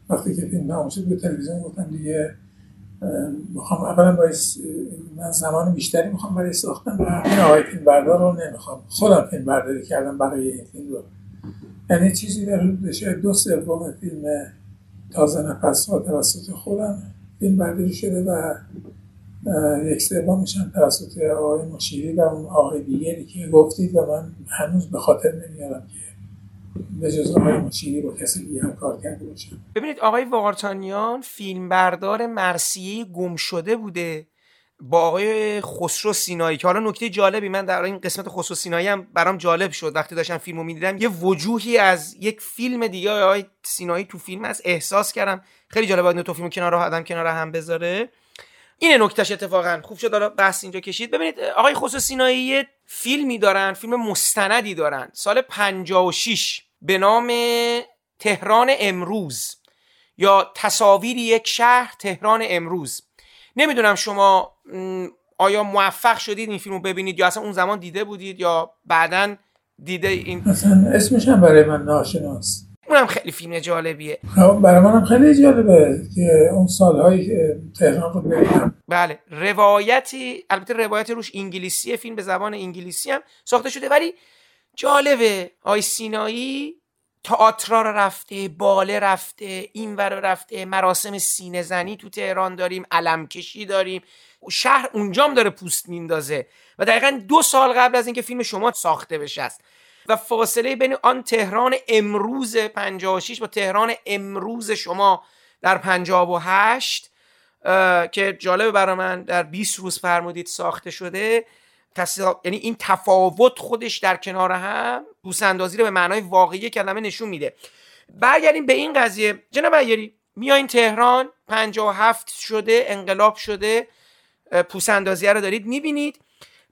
وقتی که فیلم تمام شد به تلویزیون گفتم دیگه می‌خوام اولا من زمان بیشتری می‌خوام برای ساختن و این آقای فیلم بردار رو نمی‌خوام. خودم فیلم برداری کردم برای این فیلم رو. یعنی چیزی در حدود شاید دو سوم فیلم تازه نفس ها توسط خودم فیلم برداری شده و یک سومش هم توسط آقای مشیری و اون آقای دیگری که گفتید و من هنوز به خاطر نمیارم که به جز آقای مشیری با کسی دیگه کار کرده باشم. ببینید آقای وارتانیان فیلمبردار مرسیه گم شده بوده با آقای خسرو سینایی که حالا نکته جالبی من در این قسمت خسرو سینایی هم برام جالب شد. وقتی داشتم فیلمو می‌دیدم یه وجوهی از یک فیلم دیگه آقای سینایی تو فیلم از احساس کردم. خیلی جالبه تو فیلمو کنار آدم کنار هم بذاره. اینه نکتهش اتفاقا. خوب شد حالا بحث اینجا کشید. ببینید آقای خسرو سینایی یه فیلمی دارن فیلم مستندی دارن. سال 56 به نام تهران امروز یا تصاویر یک شهر تهران امروز. نمی‌دونم شما آیا موفق شدید این فیلم رو ببینید یا اصلا اون زمان دیده بودید یا بعدا دیده این؟ اسمش هم برای من ناشناس. اونم خیلی فیلم جالبیه. برای منم خیلی جالبه که اون سالهایی که تهران رو ببینم. بله روایتی البته روایت روش انگلیسی فیلم به زبان انگلیسی هم ساخته شده ولی جالبه. آی سینایی تئاترا رو رفته باله رفته این ور رفته مراسم سینه زنی تو تهران داریم علم کشی داریم. شهر اونجام داره پوست میندازه و دقیقا دو سال قبل از اینکه فیلم شما ساخته بشه است. و فاصله بین آن تهران امروز 56 با تهران امروز شما در 58 که جالبه برای من در 20 روز فرمودید ساخته شده. یعنی این تفاوت خودش در کنار هم بوسندازی رو به معنای واقعی کلمه نشون میده. برگردیم به این قضیه. جناب ایری میایین تهران 57 شده انقلاب شده پوسندازیه رو دارید می‌بینید.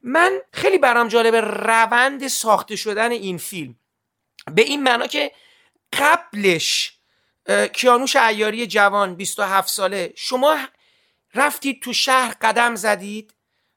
من خیلی برام جالب روند ساخته شدن این فیلم. به این معنا که قبلش کیانوش ایاری جوان 27 ساله شما رفتید تو شهر قدم زدید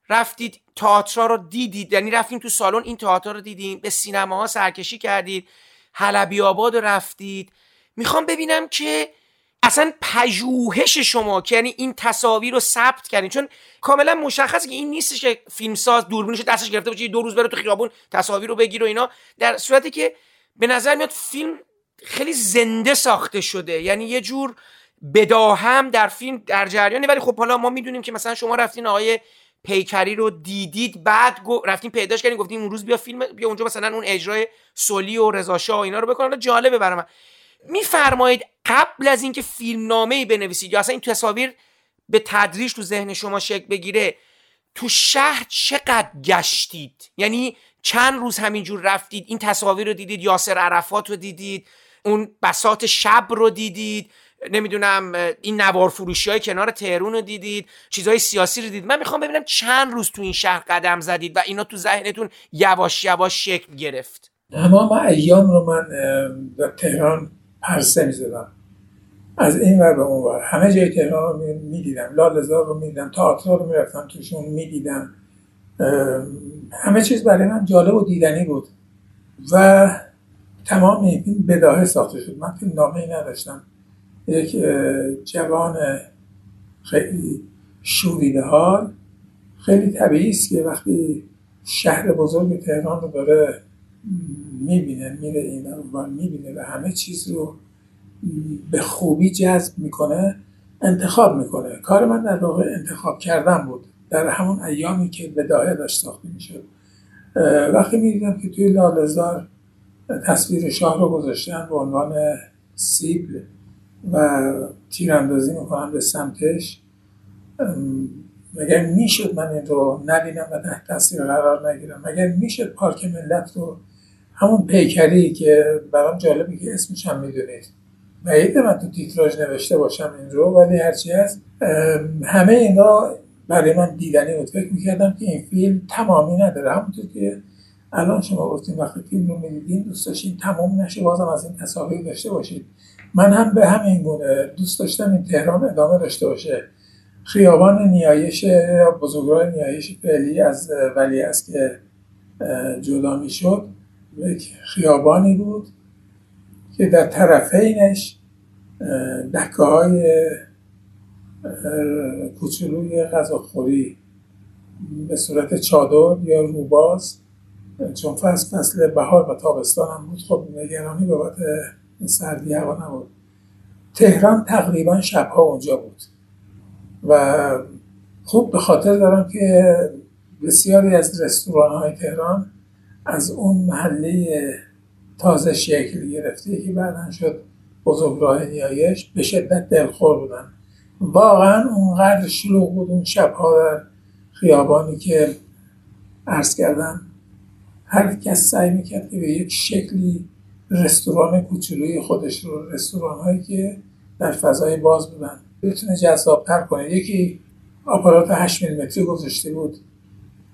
رفتید تئاتر رو دیدید یعنی رفتیم تو سالن این تئاتر رو دیدیم به سینماها سرکشی کردید حلبی آباد رفتید. می‌خوام ببینم که اصلا پژوهش شما که یعنی این تصاویر رو ثبت کردین. چون کاملا مشخصه که این نیستش که فیلمساز دوربینش دستش گرفته باشه دو روز بره تو خیابون تصاویر رو بگیره و اینا. در صورتی که به نظر میاد فیلم خیلی زنده ساخته شده. یعنی یه جور بداهم در فیلم در جریانه. ولی خب حالا ما می‌دونیم که مثلا شما رفتین آقای پیکری رو دیدید بعد گو رفتیم پیداش کردیم گفتیم اون روز بیا فیلم بیا اونجا مثلا اون اجرای سولی و رضا و اینا رو بکنن جالبه برای من. میفرمایید قبل از اینکه فیلم نامه ای بنویسید یا اصلا این تصاویر به تدریج تو ذهن شما شکل بگیره تو شهر چقدر گشتید؟ یعنی چند روز همینجور رفتید این تصاویر رو دیدید یاسر عرفات رو دیدید اون بسات شب رو دیدید نمی‌دونم این نوار فروشی های کنار تهرون رو دیدید چیزهای سیاسی رو دیدید. من می‌خوام ببینم چند روز تو این شهر قدم زدید و اینا تو ذهنتون یواش یواش شکل گرفت. تمام ایام رو من در تهران پرسه می‌زدم از این ور به اون ور. همه جای تهران رو می‌دیدم. لالزار رو می‌دیدم. تئاتر رو می‌رفتم توشون می‌دیدم. همه چیز برای من جالب و دیدنی بود. و تمام این بداهه ساخته شد. من فیلم نامه نداشتم. یک جوان خیلی شوریده حال خیلی طبیعی است که وقتی شهر بزرگ تهران رو داره می‌بینه میره این و می‌بینه و همه چیز رو به خوبی جذب می‌کنه انتخاب می‌کنه. کار من در واقع انتخاب کردن بود. در همون ایامی که بداهه داشت ساخته می‌شد. وقتی می‌دیدم که توی لالزار تصویر شاه رو گذاشتن به عنوان سیبل و تیراندازی می‌کنن به سمتش مگر می‌شد من این رو نبینم و تحت تاثیر قرار نگیرم؟ مگر می‌شد پارک ملت رو همون پیکری که برام جالبی که اسمش هم می‌دونید. بعید من تو تیتراژ نوشته باشم این رو ولی هرچی هست. همه اینا برای من دیدنی بود. فکر می‌کردم که این فیلم تمامی نداره. همونطور که الان شما گفتیم وقتی فیلم رو می‌دیدین دوست داشتین تمام نشه بازم از این تصاویر داشته باشید من هم به همین گونه دوست داشتم این تهران ادامه داشته باشه. خیابان نیایش بزرگراه نیایش فعلی از ولی است که جدا می‌شد. یک خیابانی بود که در طرفینش دکه های کوچولوی غذاخوری به صورت چادر یا روباز چون فصل فصل بهار و تابستان هم بود خب نگرانی بابت سردی هوا نبود. تهران تقریبا شبها اونجا بود. و خوب به خاطر دارم که بسیاری از رستوران های تهران از اون محله تازه شکل گرفته که بعدا شد بزرگراه نیایش به شدت دلخور بودن. واقعا اونقدر شلوغ بود اون شبها در خیابانی که عرض کردم. هر کس سعی می‌کرد که به یک شکلی رستوران کوچولوی خودش رو رستوران هایی که در فضای باز بودن بتونه جذابتر کنه. یکی آپارات 8 میلیمتری گذاشته بود.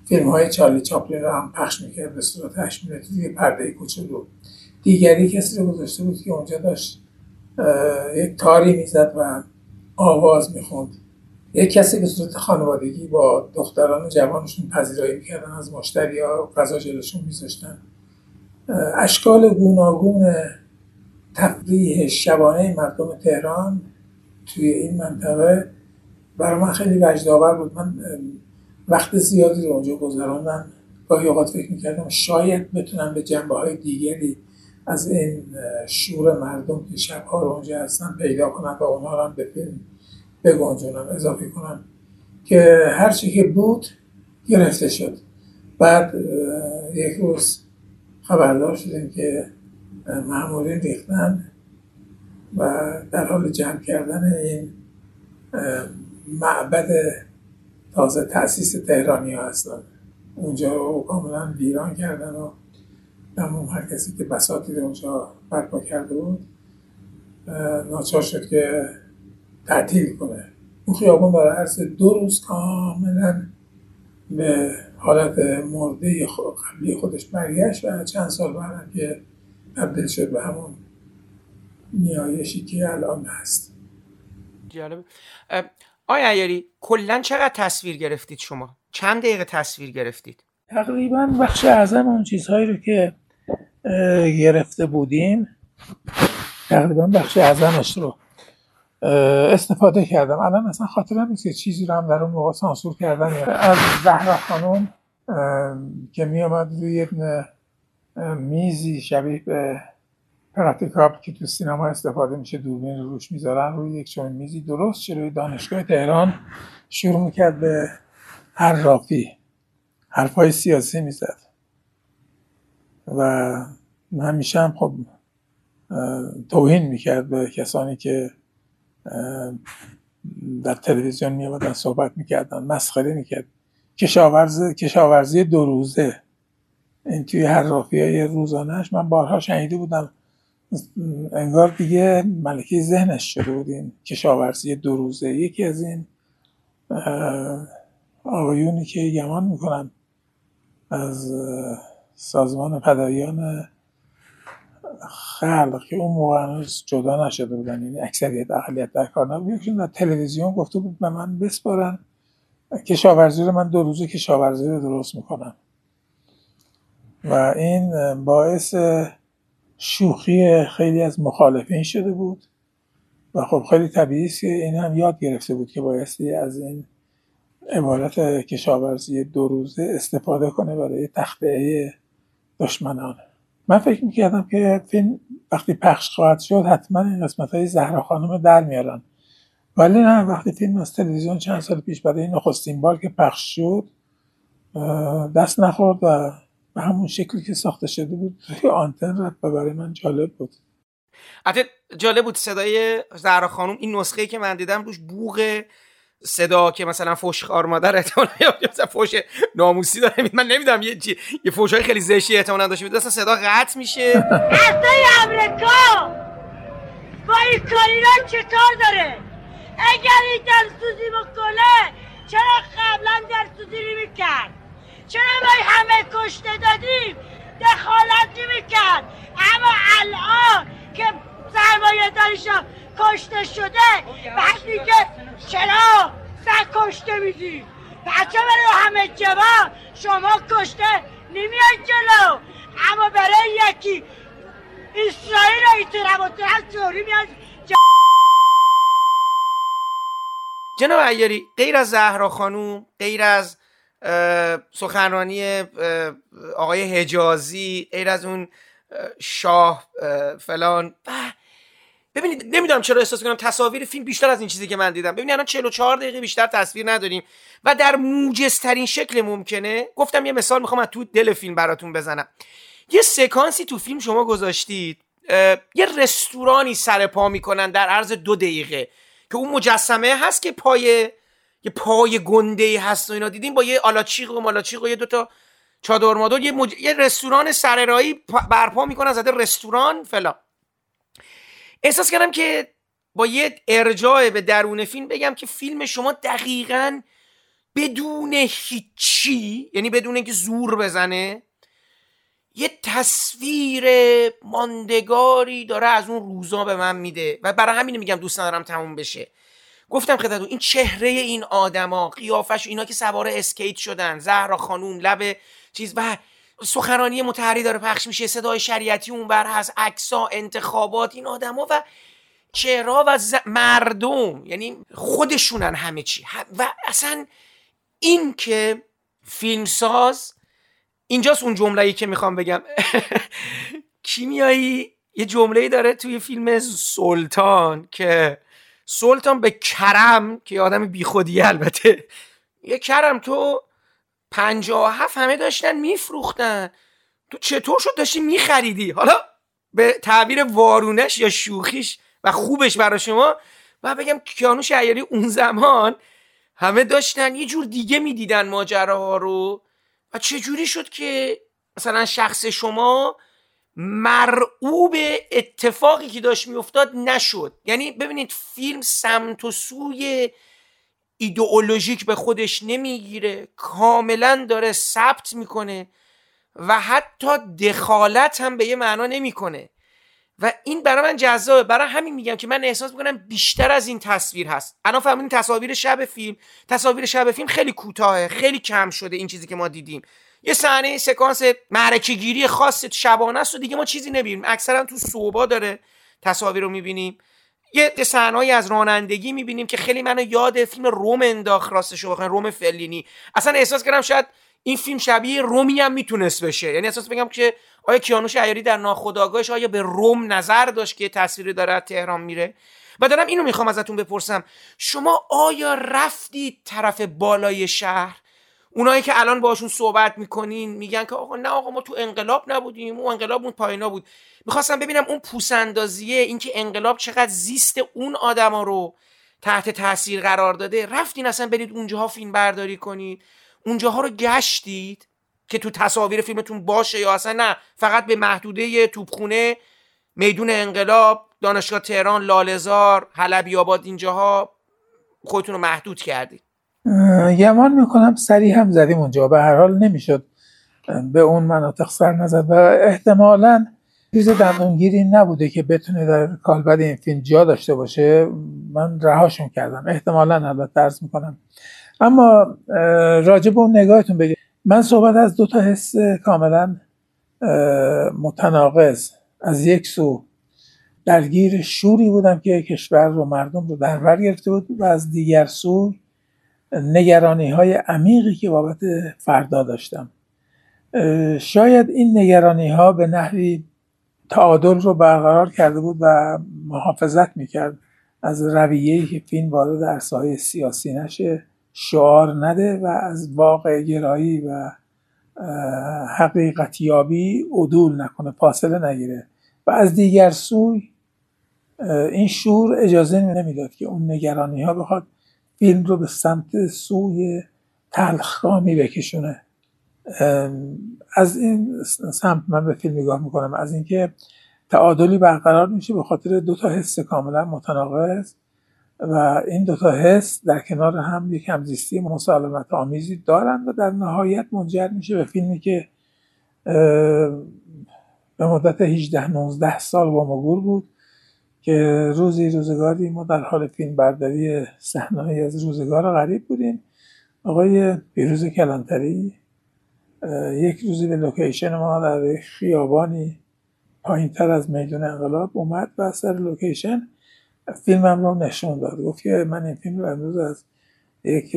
فیلم های چارلی چاپلین رو هم پخش می‌کرد به صورت 8 میلیمتری پرده کوچولو دیگری کسی رو گذاشته بود که اونجا داشت یک تاری می‌زد و آواز می‌خوند. یک کسی به صورت خانوادگی با دختران جوانشون پذیرایی می‌کردن از مشتری ها غذا جلوشون میذاشتن. اشکال گوناگون تفریح شبانه مردم تهران توی این منطقه برای من خیلی وجدآور بود. من وقت زیادی رو اونجا گذراندم گاهی اوقات فکر می‌کردم شاید بتونم به جنبه های دیگری از این شور مردم که شبها رو اونجا هستن پیدا کنم و اونها رو هم به فیلم بگنجونم اضافه کنم. که هر چی که بود گرفته شد. بعد یک روز خبردار شدیم که معمولین ریختن و در حال جمع کردن این معبد تازه تاسیس تهرانی ها هستن. اونجا رو کاملا ویران کردن و تمام هر کسی که بساطی اونجا برپا کرده بود ناچار شد که تعطیل کنه. اون خیابون در عرض دو روز کاملا به حالت مرده قبلی خودش برگشت و چند سال بعدم که تبدیل شد به همون نیایشی که الان هست. جالب آیا ایاری کلا چقدر تصویر گرفتید شما؟ چند دقیقه تصویر گرفتید؟ تقریبا بخش اعظم اون چیزهایی رو که گرفته بودیم تقریبا بخش اعظمش رو استفاده کردم. الان اصلا خاطرم نیست که چیزی رو هم در اون موقع سانسور کردن از زهرا خانم که می آمد روی میزی شبیه به پراتیکاپ که تو سینما استفاده میشه دوربین روش می‌ذارن روی یک چون میزی درست روی دانشگاه تهران شروع می‌کرد به هر رافی حرفای سیاسی می‌زد. و همیشه هم خب توهین می‌کرد به کسانی که در تلویزیون می صحبت می‌کردن مسخره می‌کرد. کشاورز کشاورزی دو روزه. این توی هر رافی های روزانهش من بارها شنیده بودم انگار دیگه ملکه ذهنش شده بود این کشاورزی دو روزه یکی از این آقایونی که گمان می‌کنم از سازمان پدایان خلق که اون موقع جدا نشده بودن یعنی اکثریت اقلیت در کار نبود. در تلویزیون گفته بود به من بسپارن. کشاورزی رو من دو روزه کشاورزی رو درست می‌کنم. و این باعث شوخی خیلی از مخالفین شده بود و خب خیلی طبیعی است که این هم یاد گرفته بود که بایستی از این عبارت کشاورزی دو روزه استفاده کنه برای تخته دشمنان. من فکر می‌کردم که فیلم وقتی پخش خواهد شد حتما این قسمت های زهرا خانم در میارن. ولی نه وقتی فیلم از تلویزیون چند سال پیش برای نخستین بار که پخش شد دست نخورد و به همون شکلی که ساخته شده بود توی آنتن رفت و برای من جالب بود. حتی جالب بود صدای زهرا خانم. این نسخه که من دیدم روش بوغ صدا که مثلا فوش خار مادر احتمالاً یا مثلا فوش ناموسی داره. [laughs] من نمی‌دونم یه چی یه های خیلی زشتی احتمالاً داشته بود صدا قطع میشه. [laughs] اصلا امریکا با این کارینا چطور داره؟ اگر این درسوزی بکنه چرا قبلا درسوزی نمی‌کرد؟ چرا ما همه کشته دادیم؟ دخالت نمی‌کرد. اما الان که سرمایه داریشا کشته شده بعد میگه چرا سر کشته میدی بچه برای همه جوان شما کشته نمیاد جلو. اما برای یکی اسرائیل و ایترم و توری میاد جناب ایاری غیر از زهرا خانوم غیر از سخنرانی آقای حجازی غیر از اون شاه فلان. ببینید نمی‌دونم چرا احساس کنم تصاویر فیلم بیشتر از این چیزی که من دیدم. ببینید الان 44 دقیقه بیشتر تصویر نداریم و در موجزترین شکل ممکنه گفتم یه مثال می‌خوام از تو دل فیلم براتون بزنم. یه سکانسی تو فیلم شما گذاشتید یه رستورانی سر پا می‌کنن در عرض دو دقیقه که اون مجسمه هست که پای یه پای گنده هست و اینا. دیدیم با یه آلاچیق و مالاچیق و یه دوتا چادر مادر. یه, یه رستوران سررایی برپا می‌کنن زده رستوران فلان. احساس کردم که با یه ارجاع به درون فیلم بگم که فیلم شما دقیقا بدون هیچی یعنی بدون اینکه زور بزنه یه تصویر ماندگاری داره از اون روزا به من میده. و برای همین میگم دوست ندارم تموم بشه. گفتم خدمتتون این چهره این آدما قیافش اینا که سوار اسکیت شدن زهرا خانوم لب چیز و سخنرانی متحری داره پخش میشه صدای شریعتی اون بر هست عکسا انتخابات این آدما و چهره و مردم. یعنی خودشونن همه چی. و اصلا این که فیلمساز اینجاست اون جمله ای که می‌خوام بگم. [laughs] کیمیایی یه جمله داره توی فیلم سلطان که سلطان به کرم که آدم بیخودیه البته. یه کرم تو پنجاه هفت همه داشتن میفروختن. تو چطور شد داشتی میخریدی؟ حالا به تعبیر وارونش یا شوخیش و خوبش برای شما و بگم کیانوش عیاری اون زمان همه داشتن یه جور دیگه می‌دیدن ماجراها رو. و چجوری شد که مثلا شخص شما مرعوب اتفاقی که داشت میافتاد نشد. یعنی ببینید فیلم سمت و سوی ایدئولوژیک به خودش نمی‌گیره کاملا داره ثبت می‌کنه و حتی دخالت هم به یه معنا نمی‌کنه. و این برای من جذابه. برای همین میگم که من احساس می‌کنم بیشتر از این تصویر هست. الان فهمیدین تصاویر شب فیلم. تصاویر شب فیلم خیلی کوتاهه خیلی کم شده این چیزی که ما دیدیم. یه صحنه سکانس معرکه گیری خاص شبانه است و دیگه ما چیزی نمی‌بینیم. اکثرا تو صوبا داره تصاویر رو می‌بینیم. یه صحنه‌ای از رانندگی می‌بینیم که خیلی منو یاد فیلم روم انداخت راستش رو روم فلینی. اصلا احساس کردم شاید این فیلم شبیه رومی هم می‌تونست بشه. یعنی احساس بگم که آیا کیانوش عیاری در ناخودآگاهش آیا به روم نظر داشت که تصویری داره تهران میره؟ و دارم اینو می‌خوام ازتون بپرسم. شما آیا رفتید طرف بالای شهر اونایی که الان باشون صحبت می‌کنین میگن که آقا نه آقا ما تو انقلاب نبودیم اون انقلاب اون پایینا بود. می‌خواستم ببینم اون پوسندازیه اینکه انقلاب چقدر زیست اون آدما رو تحت تاثیر قرار داده. رفتین اصلا برید اونجاها فیلم برداری کنید. اونجاها رو گشتید که تو تصاویر فیلمتون باشه یا اصلا نه. فقط به محدوده توپخونه میدون انقلاب دانشگاه تهران لالزار حلبی آباد اینجاها خودتون رو محدود کردید. یمان می‌کنم سریع هم زدیم اونجا به هر حال نمی‌شد به اون مناطق سر نزد و احتمالا چیز دندونگیری نبوده که بتونه در کالبد این فیلم جا داشته باشه. من رهاشون کردم. احتمالا البته درس می‌کنم. اما راجع به اون نگاهتون بگید من صحبت از دو تا حس کاملا متناقض. از یک سو درگیر شوری بودم که کشور رو مردم رو در بر گرفته بود و از دیگر سو نگرانی های عمیقی که بابت فردا داشتم. شاید این نگرانی ها به نحوی تعادل رو برقرار کرده بود و محافظت می‌کرد. از رویه‌ای که فیلم وارد عرصه‌های سیاسی نشه شعار نده و از واقع گرایی و حقیقتیابی عدول نکنه فاصله نگیره. و از دیگر سوی این شور اجازه نمی‌داد که اون نگرانی ها بخواد فیلم رو به سمت سوی تلخکامی بکشونه. از این سمت من به فیلم نگاه می‌کنم. از اینکه تعادلی برقرار میشه به خاطر دو تا حس کاملا متناقض و این دوتا حس در کنار هم یک همزیستی مسالمت آمیزی دارند و در نهایت منجر میشه به فیلمی که به مدت 18 19 سال با ما گور بود. که روزی روزگاری ما در حال فیلم برداری صحنه‌ای از روزگار غریب بودیم. آقای پیروز کلانتری یک روزی به لوکیشن ما در خیابانی پایین تر از میدون انقلاب اومد و سر لوکیشن فیلمم رو نشون داد. گفت که من این فیلم رو امروز از یک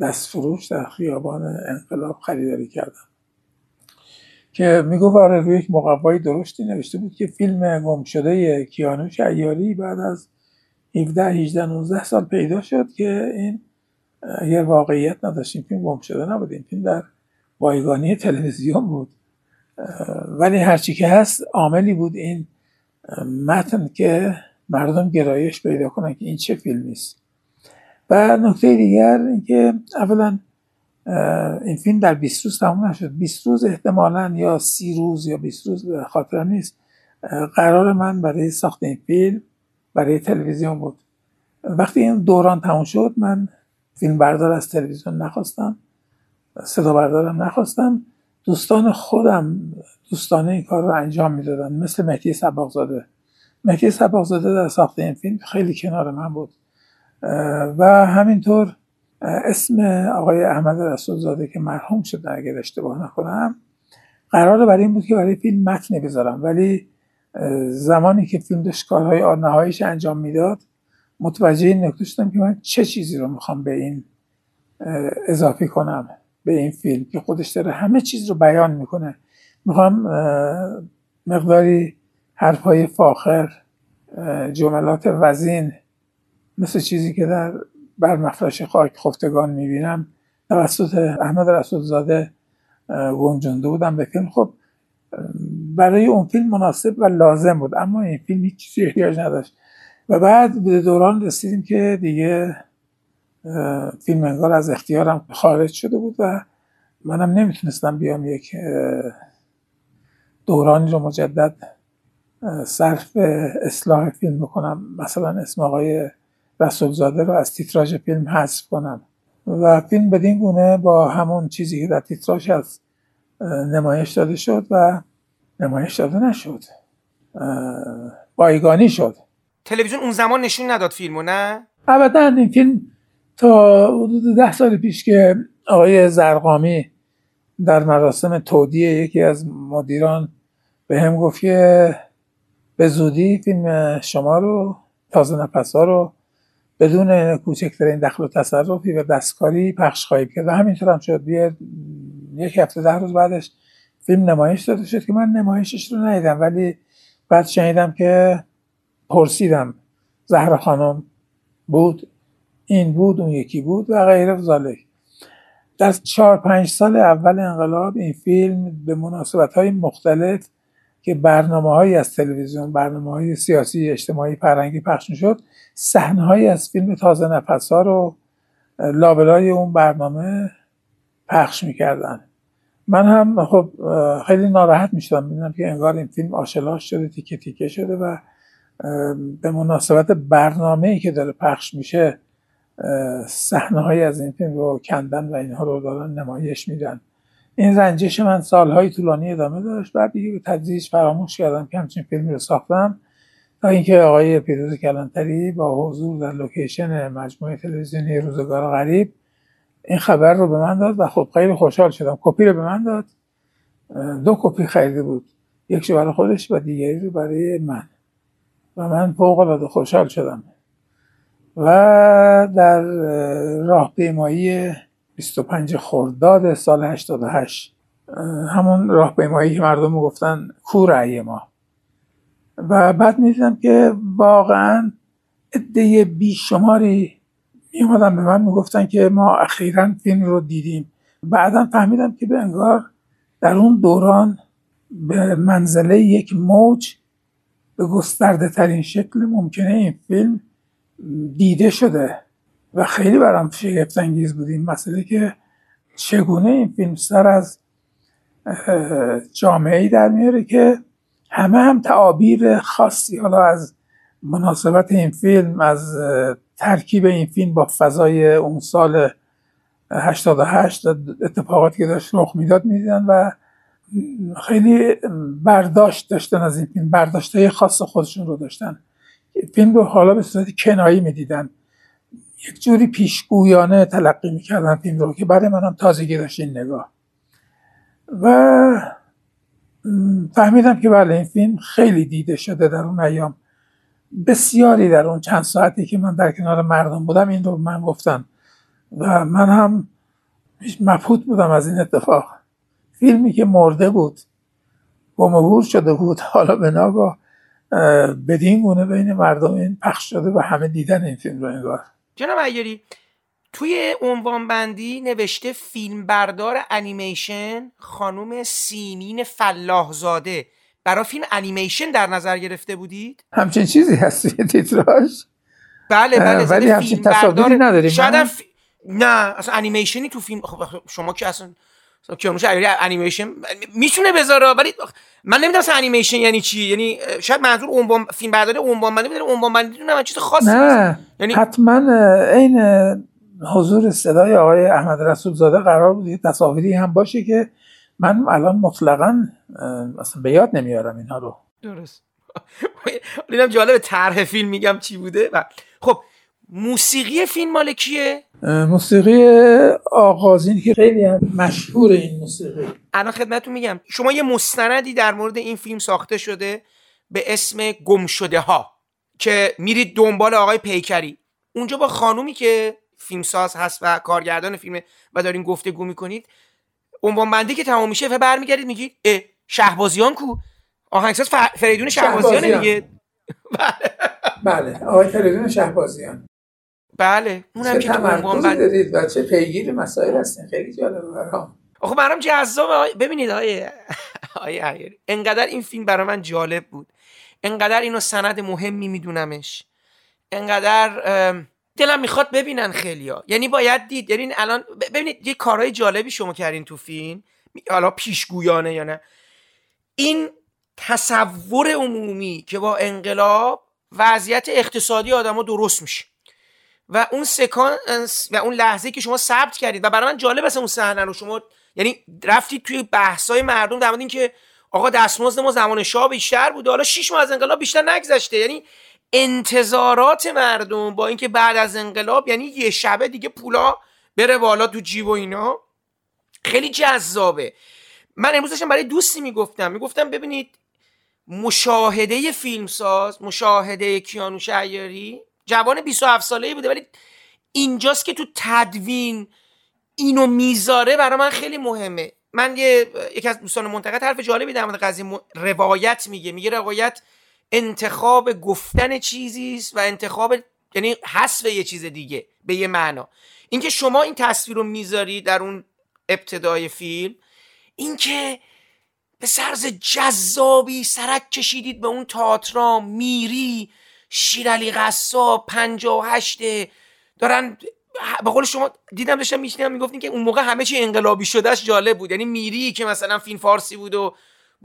دست فروش در خیابان انقلاب خریداری کردم. که می‌گفت آره روی یک مقوای درشتی نوشته بود که فیلم گم شده کیانوش ایاری بعد از 17 18 19 سال پیدا شد که این اگر واقعیت نداشت. این فیلم گم شده نبود. این فیلم در بایگانی تلویزیون بود. ولی هرچی که هست عاملی بود این متن که مردم گرایش پیدا کنن که این چه فیلمی است. و نکته دیگر اینکه اولا این فیلم در 20 روز تموم نشد. 20 روز احتمالا یا 30 روز یا 20 روز خاطر نیست. قرار من برای ساخت این فیلم برای تلویزیون بود. وقتی این دوران تموم شد من فیلم بردار از تلویزیون نخواستم. صدا بردارم نخواستم. دوستان خودم دوستانه این کار رو انجام می‌دادن مثل مهدی سباقزاده مهدی سباقزاده در ساخت این فیلم خیلی کنار من بود. و همینطور اسم آقای احمد رسولزاده که مرحوم شد اگر اشتباه نکنم. قرار برای این بود که برای فیلم متنی بذارم. ولی زمانی که فیلم داشت کارهای نهاییش انجام می‌داد متوجه این نکته شدم که من چه چیزی رو می‌خوام به این اضافه کنم به این فیلم که خودش داره همه چیز رو بیان می‌کنه. می‌خوام مقداری حرفهای فاخر جملات وزین مثل چیزی که در بر مفرش خاک خفتگان می‌بینم. توسط احمد رسولزاده گنجونده بودم به فیلم. خب برای اون فیلم مناسب و لازم بود اما این فیلم هیچ چیزی احتیاج نداشت. و بعد به دوران رسیدیم که دیگه فیلم انگار از اختیارم خارج شده بود و منم نمی‌تونستم بیام یک دورانی رو مجدد صرف اصلاح فیلم بکنم. مثلا اسم آقای رسولزاده رو از تیتراژ فیلم حذف کنم. و فیلم بدین گونه با همون چیزی که در تیتراژ از نمایش داده شد و نمایش داده نشد. بایگانی شد. تلویزیون اون زمان نشون نداد فیلمو نه؟ ابدا این فیلم تا حدود ده سال پیش که آقای زرقامی در مراسم تودیه یکی از مدیران به هم گفت که به زودی فیلم شما رو تازه نفس ها رو بدون کوچکترین دخل و تصرفی و دستکاری پخش خواهیم کرد. و همینطور هم شد. یک هفته ده روز بعدش فیلم نمایش داده شد که من نمایشش رو ندیدم. ولی بعد شنیدم که پرسیدم زهر خانم بود. این بود اون یکی بود و غیره ذالک در چهار پنج سال اول انقلاب این فیلم به مناسبت های مختلف که برنامه های از تلویزیون برنامه های سیاسی اجتماعی فرنگی پخش شد صحنه از فیلم تازه نفس ها رو لابلای اون برنامه پخش می‌کردن. من هم خب خیلی ناراحت می‌شدم. می‌دونم که انگار این فیلم آشلاش شده تیکه تیکه شده و به مناسبت برنامه ای که داره پخش میشه صحنه از این فیلم رو کندن و اینها رو دارن نمایش میدن. این رنجش من سالهای طولانی ادامه داشت. بعد دیگه به تدریج فراموش کردم که همچین فیلمی رو ساختم. تا اینکه آقای پیروز کلانتری با حضور در لوکیشن مجموعه تلویزیونی روزگار غریب این خبر رو به من داد و خب خیلی خوشحال شدم. کپی رو به من داد. دو کپی خریده بود. یکشو برای خودش و دیگری رو برای من. و من فوق العاده خوشحال شدم. و در راهپیمایی 25 خرداد سال 88 همون راهپیمایی که مردم گفتن کور ما. و بعد می‌دیدم که واقعا عده بیشماری میومدن به من می‌گفتن که ما اخیرا فیلم رو دیدیم. بعدا فهمیدم که به انگار در اون دوران به منزله یک موج به گسترده ترین شکل ممکنه این فیلم دیده شده و خیلی برام شگفت انگیز بود این مسئله که چگونه این فیلم سر از جامعه در میاره که همه هم تعابیر خاصی. حالا از مناسبت این فیلم از ترکیب این فیلم با فضای اون سال 88 اتفاقاتی که داشت رخ می‌داد می‌دیدن و خیلی برداشت داشتن از این فیلم. برداشت های خاص خودشون رو داشتن. فیلم رو حالا به صورت کنایی می‌دیدن. یک جوری پیشگویانه تلقی می‌کردن فیلم رو که برای منم تازگی داشت این نگاه. و فهمیدم که بله این فیلم خیلی دیده شده در اون ایام. بسیاری در اون چند ساعتی که من در کنار مردم بودم این رو من گفتم و من هم مبهوت بودم از این اتفاق. فیلمی که مرده بود گم شده بود حالا به ناگاه بدین گونه بین مردم این پخش شده و همه دیدن این فیلم رو انگار. جناب عیاری توی عنوان بندی نوشته فیلم بردار انیمیشن خانوم سیمین فلاحزاده. برای فیلم انیمیشن در نظر گرفته بودید؟ همچین چیزی هست توی تیتراژ بله بله ولی همچین تصاویری نداریم شاید نه؟ اصلا انیمیشنی تو فیلم خب شما که اصلا کیانوش عیاری انیمیشن می‌تونه بذاره ولی من نمی‌دونم اصلا انیمیشن یعنی چی؟ یعنی شاید منظور عنوان فیلم برداری عنوان بندی بوده عنوان بندی نه چیز خاصی نه یعنی حتما این حضور صدای آقای احمد رسول زاده قرار بود یه تصاویری هم باشه که من الان مطلقا اصلا به یاد نمیارم اینها رو. درست. [laughs] دیدم جالب طرح فیلم میگم چی بوده. و خب موسیقی فیلم مال کیه؟ موسیقی آغازین که خیلی هم مشهور این موسیقی. الان خدمتتون میگم. شما یه مستندی در مورد این فیلم ساخته شده به اسم گمشده ها که میرید دنبال آقای پیکری. اونجا با خانومی که فیلمساز هست و کارگردان فیلم و دارین گفتگو می‌کنید عنوان بندی که تمام میشه و برمیگردید میگید اه شهبازیان کو؟ آهنگساز فریدون شهبازیان. دیگه. بله. آقای فریدون شهبازیان. بله. اونم که عنوان بندی دارید و چه پیگیر مسائل هستین؟ خیلی جالبه برام. آخه برام جذاب ببینید آقای آقای انقدر این فیلم برای من جالب بود. انقدر اینو سند مهمی میدونمش. انقدر دلم می‌خواد ببینن خیلیا یعنی باید دید. یعنی الان ببینید یه کارهای جالبی شما کردین تو فیلم. حالا پیشگویانه یا نه. این تصور عمومی که با انقلاب وضعیت اقتصادی آدما درست میشه. و اون سکانس و اون لحظه که شما ثبت کردید. و برای من جالب است اون صحنه رو شما یعنی رفتید توی بحثای مردم در مورد اینکه آقا دستمزد ما زمان شاه بیشتر بود. حالا 6 ماه از انقلاب بیشتر نگذشته. یعنی انتظارات مردم با اینکه بعد از انقلاب یعنی یه شبه دیگه پولا بره بالا تو جیب و اینا. خیلی جذابه. من امروز داشتم برای دوستی می‌گفتم. می‌گفتم ببینید مشاهده فیلمساز مشاهده کیانوش عیاری جوان 27 ساله بوده ولی اینجاست که تو تدوین اینو می‌ذاره برای من خیلی مهمه. من یه یکی از دوستان منتقد حرف جالبی در مورد قضیه روایت میگه. میگه روایت انتخاب گفتن چیزی است و انتخاب یعنی حذف یه چیز دیگه به یه معنا. اینکه شما این تصویر رو می‌ذاری در اون ابتدای فیلم اینکه به سرز جذابی سرک کشیدید به اون تاترا میری شیرالی قصاب پنجا و هشته دارن به قول شما دیدم داشتم میشنیدم می‌گفتین که اون موقع همه چی انقلابی شدهش جالب بود. یعنی میری که مثلا فیلم فارسی بود و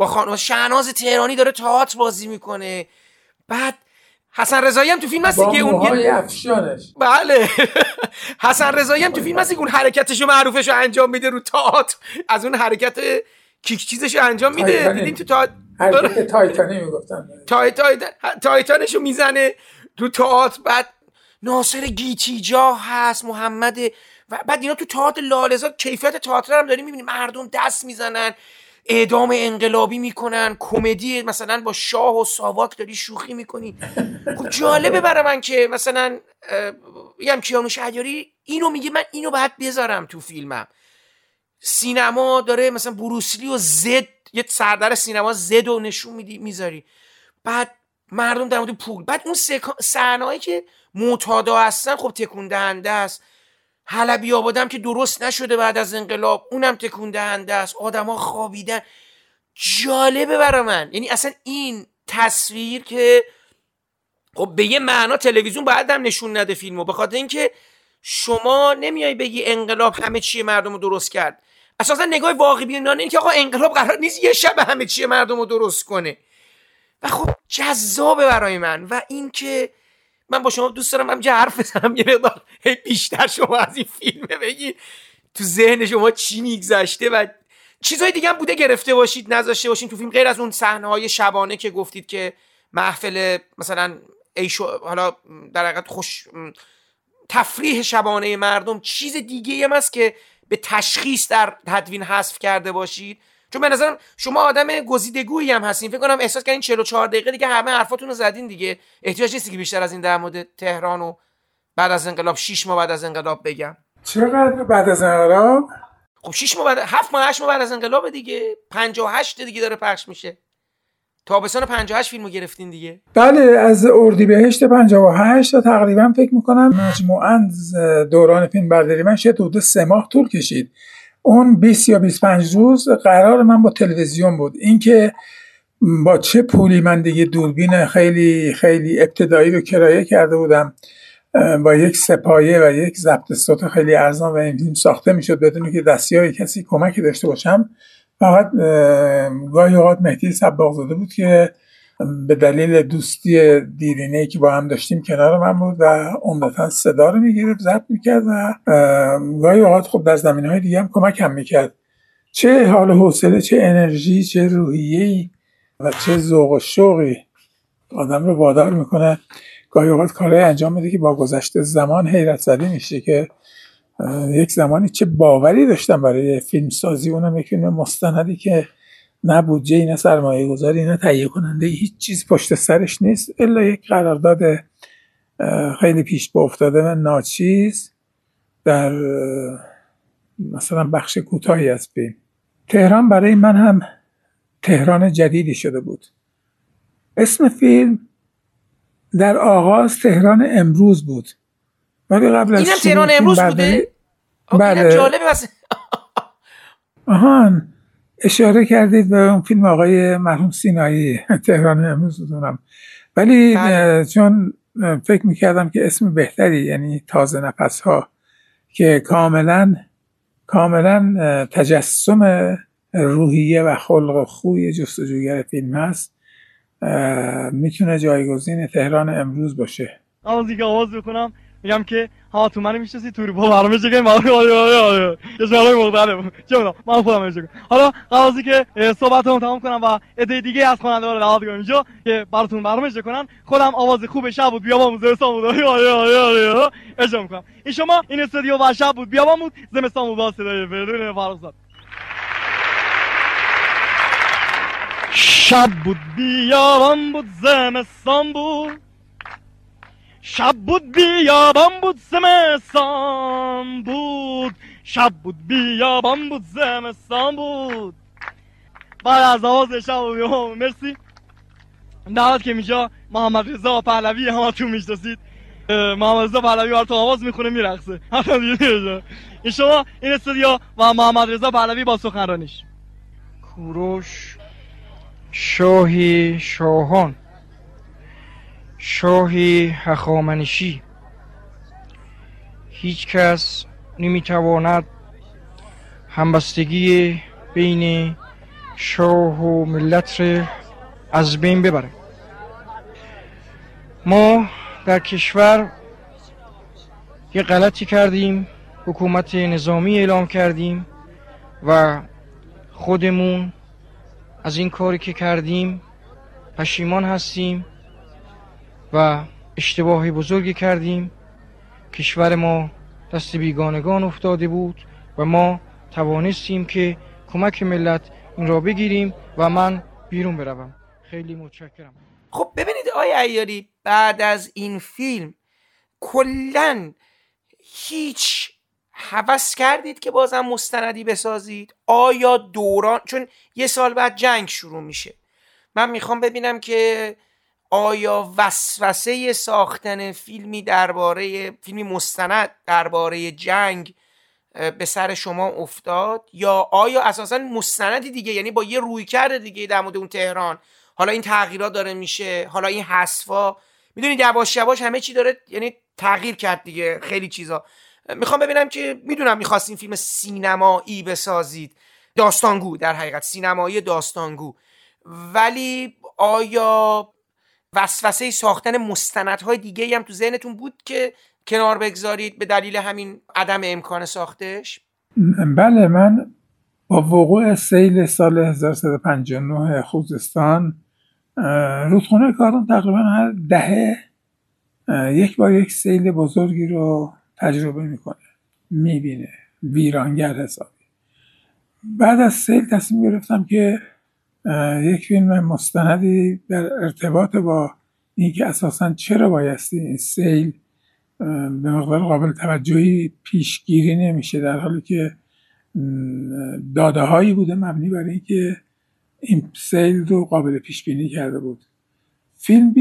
با خانم شهناز تهرانی داره تئاتر بازی می‌کنه. بعد حسن رضایی هم تو فیلم هستی که اون افشانش. بله. [laughs] حسن رضایی هم تو فیلم هستی که اون حرکتشو معروفشو انجام میده رو تئاتر. از اون حرکت کیک چیزشو انجام میده. دیدین تو حرکت تایتانی می‌گفتن. تای تای تایتانشو می‌زنه رو تئاتر. بعد ناصر گیتیجا هست محمد و بعد اینا تو تئاتر لالزاد کیفیت تئاتر هم داریم می‌بینیم. مردم دست می‌زنن. اعدام انقلابی می‌کنن کمدی مثلا با شاه و ساواک داری شوخی می‌کنی. خب جالبه برای من که مثلا میگم کیانوش عجاری اینو میگه من اینو باید بذارم تو فیلمم. سینما داره مثلا بروسلی و زد یه سردر سینما زد و نشون میدی می‌ذاری. بعد مردم در مورد پول بعد اون صحنه‌ای که معتادا هستن خب تکون دهنده است. حلبی آبادم که درست نشده بعد از انقلاب. اونم تکون دهنده است. آدما خوابیدن. جالبه برای من. یعنی اصلا این تصویر که خب به یه معنا تلویزیون باید هم نشون نده فیلمو. به خاطر اینکه شما نمیای بگی انقلاب همه چی مردم رو درست کرد. اساسا نگاه واقعی بینانه این که آقا انقلاب قرار نیست یه شب همه چی مردم رو درست کنه. و خب جذابه برای من. و اینکه من با شما دوست دارم همجا حرف بزنم یه مقدار بیشتر شما از این فیلم بگی. تو ذهن شما چی میگذشته و چیزهای دیگه هم بوده گرفته باشید نذاشته باشین تو فیلم غیر از اون صحنه های شبانه که گفتید که محفل مثلا ایشو حالا در حقیقت خوش تفریح شبانه مردم چیز دیگه هم هست که به تشخیص در تدوین حذف کرده باشید. چون به نظرم شما آدم گزیدگویی هم هستین. فکر کنم احساس کردین 44 دقیقه دیگه همه حرفاتون رو زدین دیگه. احتیاج نیست که بیشتر از این در مورد تهران و بعد از انقلاب 6 ماه بعد از انقلاب بگم. چقدر بعد از انقلاب؟ خب 6 ماه بعد 7 ماه 8 ماه بعد از انقلاب دیگه. 58 دیگه داره پخش میشه. تابستان 58 فیلمو گرفتین دیگه. بله از اردیبهشت 58 تا تقریبا فکر می‌کنم مجموعا دوران فیلم برداری من شاید حدود سه ماه طول کشید. اون 20 یا 25 روز قرار من با تلویزیون بود. اینکه با چه پولی من دیگه دوربین خیلی خیلی ابتدایی رو کرایه کرده بودم با یک سپایه و یک ضبط صوت خیلی ارزان و این فیلم ساخته می‌شد بدون که دستی کسی کمکی داشته باشم فقط گاهی اوقات مهدی سباقزاده بود که به دلیل دوستی دیرینه که با هم داشتیم کنار من بود و عمدتا صدا رو می‌گرفت ضبط می‌کرد و گاهی اوقات خب در زمین های دیگه هم کمک هم می‌کرد. چه حال حوصله چه انرژی چه روحیه‌ای و چه ذوق و شوقی آدم رو وادار می‌کنه. گاهی اوقات کارهای انجام میده که با گذشته زمان حیرت زده میشه که یک زمانی چه باوری داشتم برای فیلم سازی اونم یک مستندی که نه بودجه نه سرمایه گذاری نه تهیه کننده هیچ چیز پشت سرش نیست. الا یک قرارداد خیلی پیش با افتاده و ناچیز در مثلا بخش کوتاهی از فیلم تهران برای من هم تهران جدیدی شده بود. اسم فیلم در آغاز تهران امروز بود. ولی قبل از اینم تهران امروز بوده؟ بله. آهان. اشاره کردید به اون فیلم آقای مرحوم سینایی [laughs] تهران امروز دونم ولی بله. چون فکر می‌کردم که اسم بهتری یعنی تازه نفس ها که کاملا کاملا تجسم روحیه و خلق خوی جستجوگر فیلم هست. می‌تونه جایگزین تهران امروز باشه. آوازی که آواز بخونم میگم که ها تو منو می‌شناسی؟ توری با برنامه چه ما آره آره آره یه جواب مختلف چه می‌دونم؟ من خودم میگم حالا قضیه که صحبتمو تمام کنم و ایده دیگه از خواننده ها رو دعوت کنم. اینجا که براتون برنامه کنن خودم آواز خوب شب بود. بیابان بود. زمستان بود. آره آره آره آره. اجرا می‌کنم. این شما این استودیو و شب بود. بیابان بود. زمستان بود. با صدای فریدون فرخزاد. شب بود. بیابان بود. زمستان بود. شب بود بیابان بود زمستان بود شب بود بیابان بود زمستان بود بعد از آواز شب بود مرسی دعوت که میجا محمد رضا پهلوی همه تو می‌شناسید محمد رضا پهلوی تو آواز می‌خونه میرقصه این شما این استودیو و محمد رضا پهلوی با سخنرانیش کوروش شاهی شاهان شاهی هخامنشی. هیچ کس نمی‌تواند همبستگی بین شاه و ملت را از بین ببره. ما در کشور یه غلطی کردیم حکومت نظامی اعلام کردیم و خودمون از این کاری که کردیم پشیمان هستیم. و اشتباهی بزرگی کردیم. کشور ما دست بیگانگان افتاده بود و ما توانستیم که کمک ملت این را بگیریم و من بیرون بروم. خیلی متشکرم. خب ببینید آیا ایاری بعد از این فیلم کلا هیچ هوس کردید که بازم مستندی بسازید؟ آیا دوران چون یه سال بعد جنگ شروع میشه. من می‌خوام ببینم که آیا وسوسه ساختن فیلمی درباره فیلمی مستند درباره جنگ به سر شما افتاد؟ یا آیا اساسا مستندی دیگه؟ یعنی با یه روی کرده دیگه در مورد اون تهران. حالا این تغییرات داره میشه حالا این حذفا. می‌دونید یواش یواش همه چی داره یعنی تغییر کرد دیگه خیلی چیزا. می‌خوام ببینم که می‌دونم می‌خواستین فیلم سینمایی بسازید. داستانگو در حقیقت. سینمایی داستانگو. ولی آیا وسوسه ساختن مستندهای دیگه هم تو ذهنتون بود که کنار بگذارید به دلیل همین عدم امکان ساختش؟ بله من با وقوع سیل سال 1359 خوزستان رودخونه کارون تقریبا هر دهه یک بار یک سیل بزرگی رو تجربه می‌کنه می‌بینه ویرانگر حسابی. بعد از سیل تصمیم گرفتم که یک فیلم مستندی در ارتباط با اینکه اساسا چرا بایستی این سیل به مقدار قابل توجهی پیشگیری نمیشه در حالی که داده هایی بوده مبنی برای اینکه این سیل رو قابل پیش بینی کرده بود. فیلم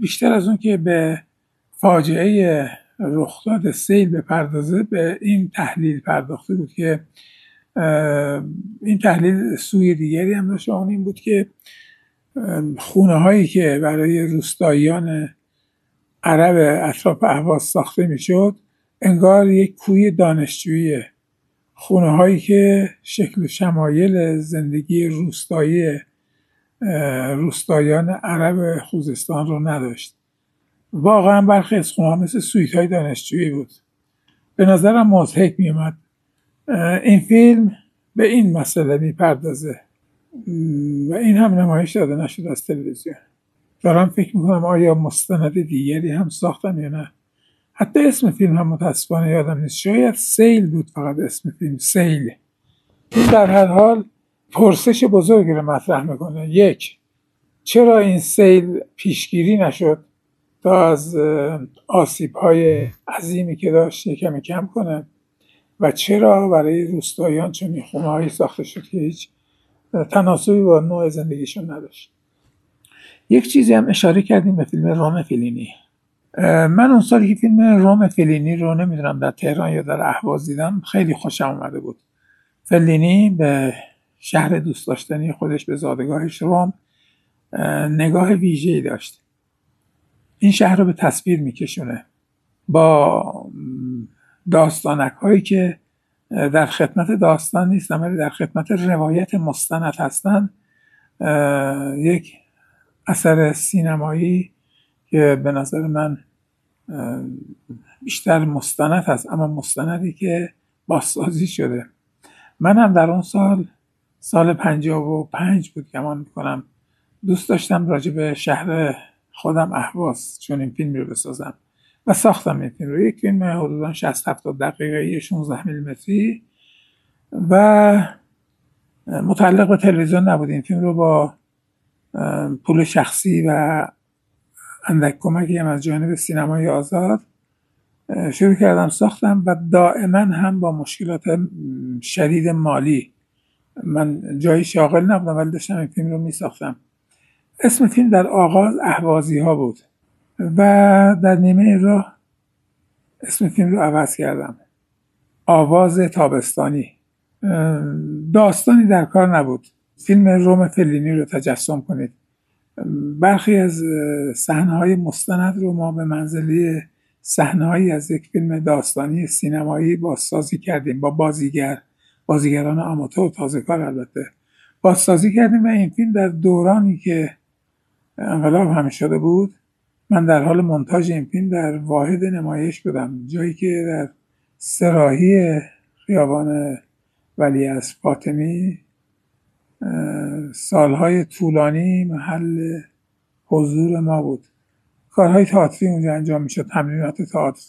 بیشتر از اون که به فاجعه رخداد سیل بپردازه به این تحلیل پرداخته بود که این تحلیل سوی دیگری هم داشت اون این بود که خونه هایی که برای روستاییان عرب اطراف اهواز ساخته می‌شد انگار یک کوی دانشجویی خونه هایی که شکل شمایل زندگی روستایی روستاییان عرب خوزستان رو نداشت. واقعا برخی از خونه مثل سویت های دانشجویی بود. به نظرم مزهک میومد این فیلم به این مسئله می‌پردازه. و این هم نمایش داده نشد از تلویزیون. دارم فکر می‌کنم آیا مستند دیگری هم ساختن یا نه. حتی اسم فیلم هم متاسفانه یادم نیست. شاید سیل بود فقط اسم فیلم سیل. این در هر حال پرسش بزرگی رو مطرح می‌کنه. یک چرا این سیل پیشگیری نشد تا از آسیب های عظیمی که داشت کمی کم کنه؟ و چرا برای روستاییان چون خونه هایی ساخته شد که هیچ تناسبی با نوع زندگیشون نداشت. یک چیزی هم اشاره کردیم به فیلم روم فیلینی. من اون سالی که فیلم روم فیلینی رو نمی‌دونم در تهران یا در اهواز دیدم خیلی خوشم اومده بود. فلینی به شهر دوست داشتنی خودش به زادگاهش روم نگاه ویژه‌ای داشت. این شهر رو به تصویر میکشونه. با داستانک هایی که در خدمت داستان نیستم ولی در خدمت روایت مستند هستن. یک اثر سینمایی که به نظر من بیشتر مستند هست اما مستندی که بازسازی شده. من هم در اون سال سال پنجاب و پنج بود گمان می‌کنم. دوست داشتم راجع به شهر خودم احواز چون این فیلم رو بسازم. و ساختم این فیلم رو. یک فیلم حدودا 60 70 دقیقه 16 میلیمتری. و متعلق به تلویزیون نبود. این فیلم رو با پول شخصی و اندک کمکی هم از جانب سینمای آزاد شروع کردم ساختم و دائما هم با مشکلات شدید مالی. من جایی شاغل نبودم ولی داشتم این فیلم رو می ساختم اسم فیلم در آغاز احوازی ها بود. و در نیمه راه اسم فیلم رو عوض کردم. آواز تابستانی. داستانی در کار نبود. فیلم روم فلینی رو تجسم کنید. برخی از های مستند رو ما به منزلی صحنههایی از یک فیلم داستانی سینمایی بازسازی کردیم. با بازیگر بازیگران آماتور تازه کار البته. بازسازی کردیم و این فیلم در دورانی که انقلاب همه شده بود من در حال منتاج این فیلم در واحد نمایش بودم جایی که در سراحی خیابان ولی از فاطمی سالهای طولانی محل حضور ما بود. کارهای تئاتری اونجا انجام می‌شد تمرینات تئاتر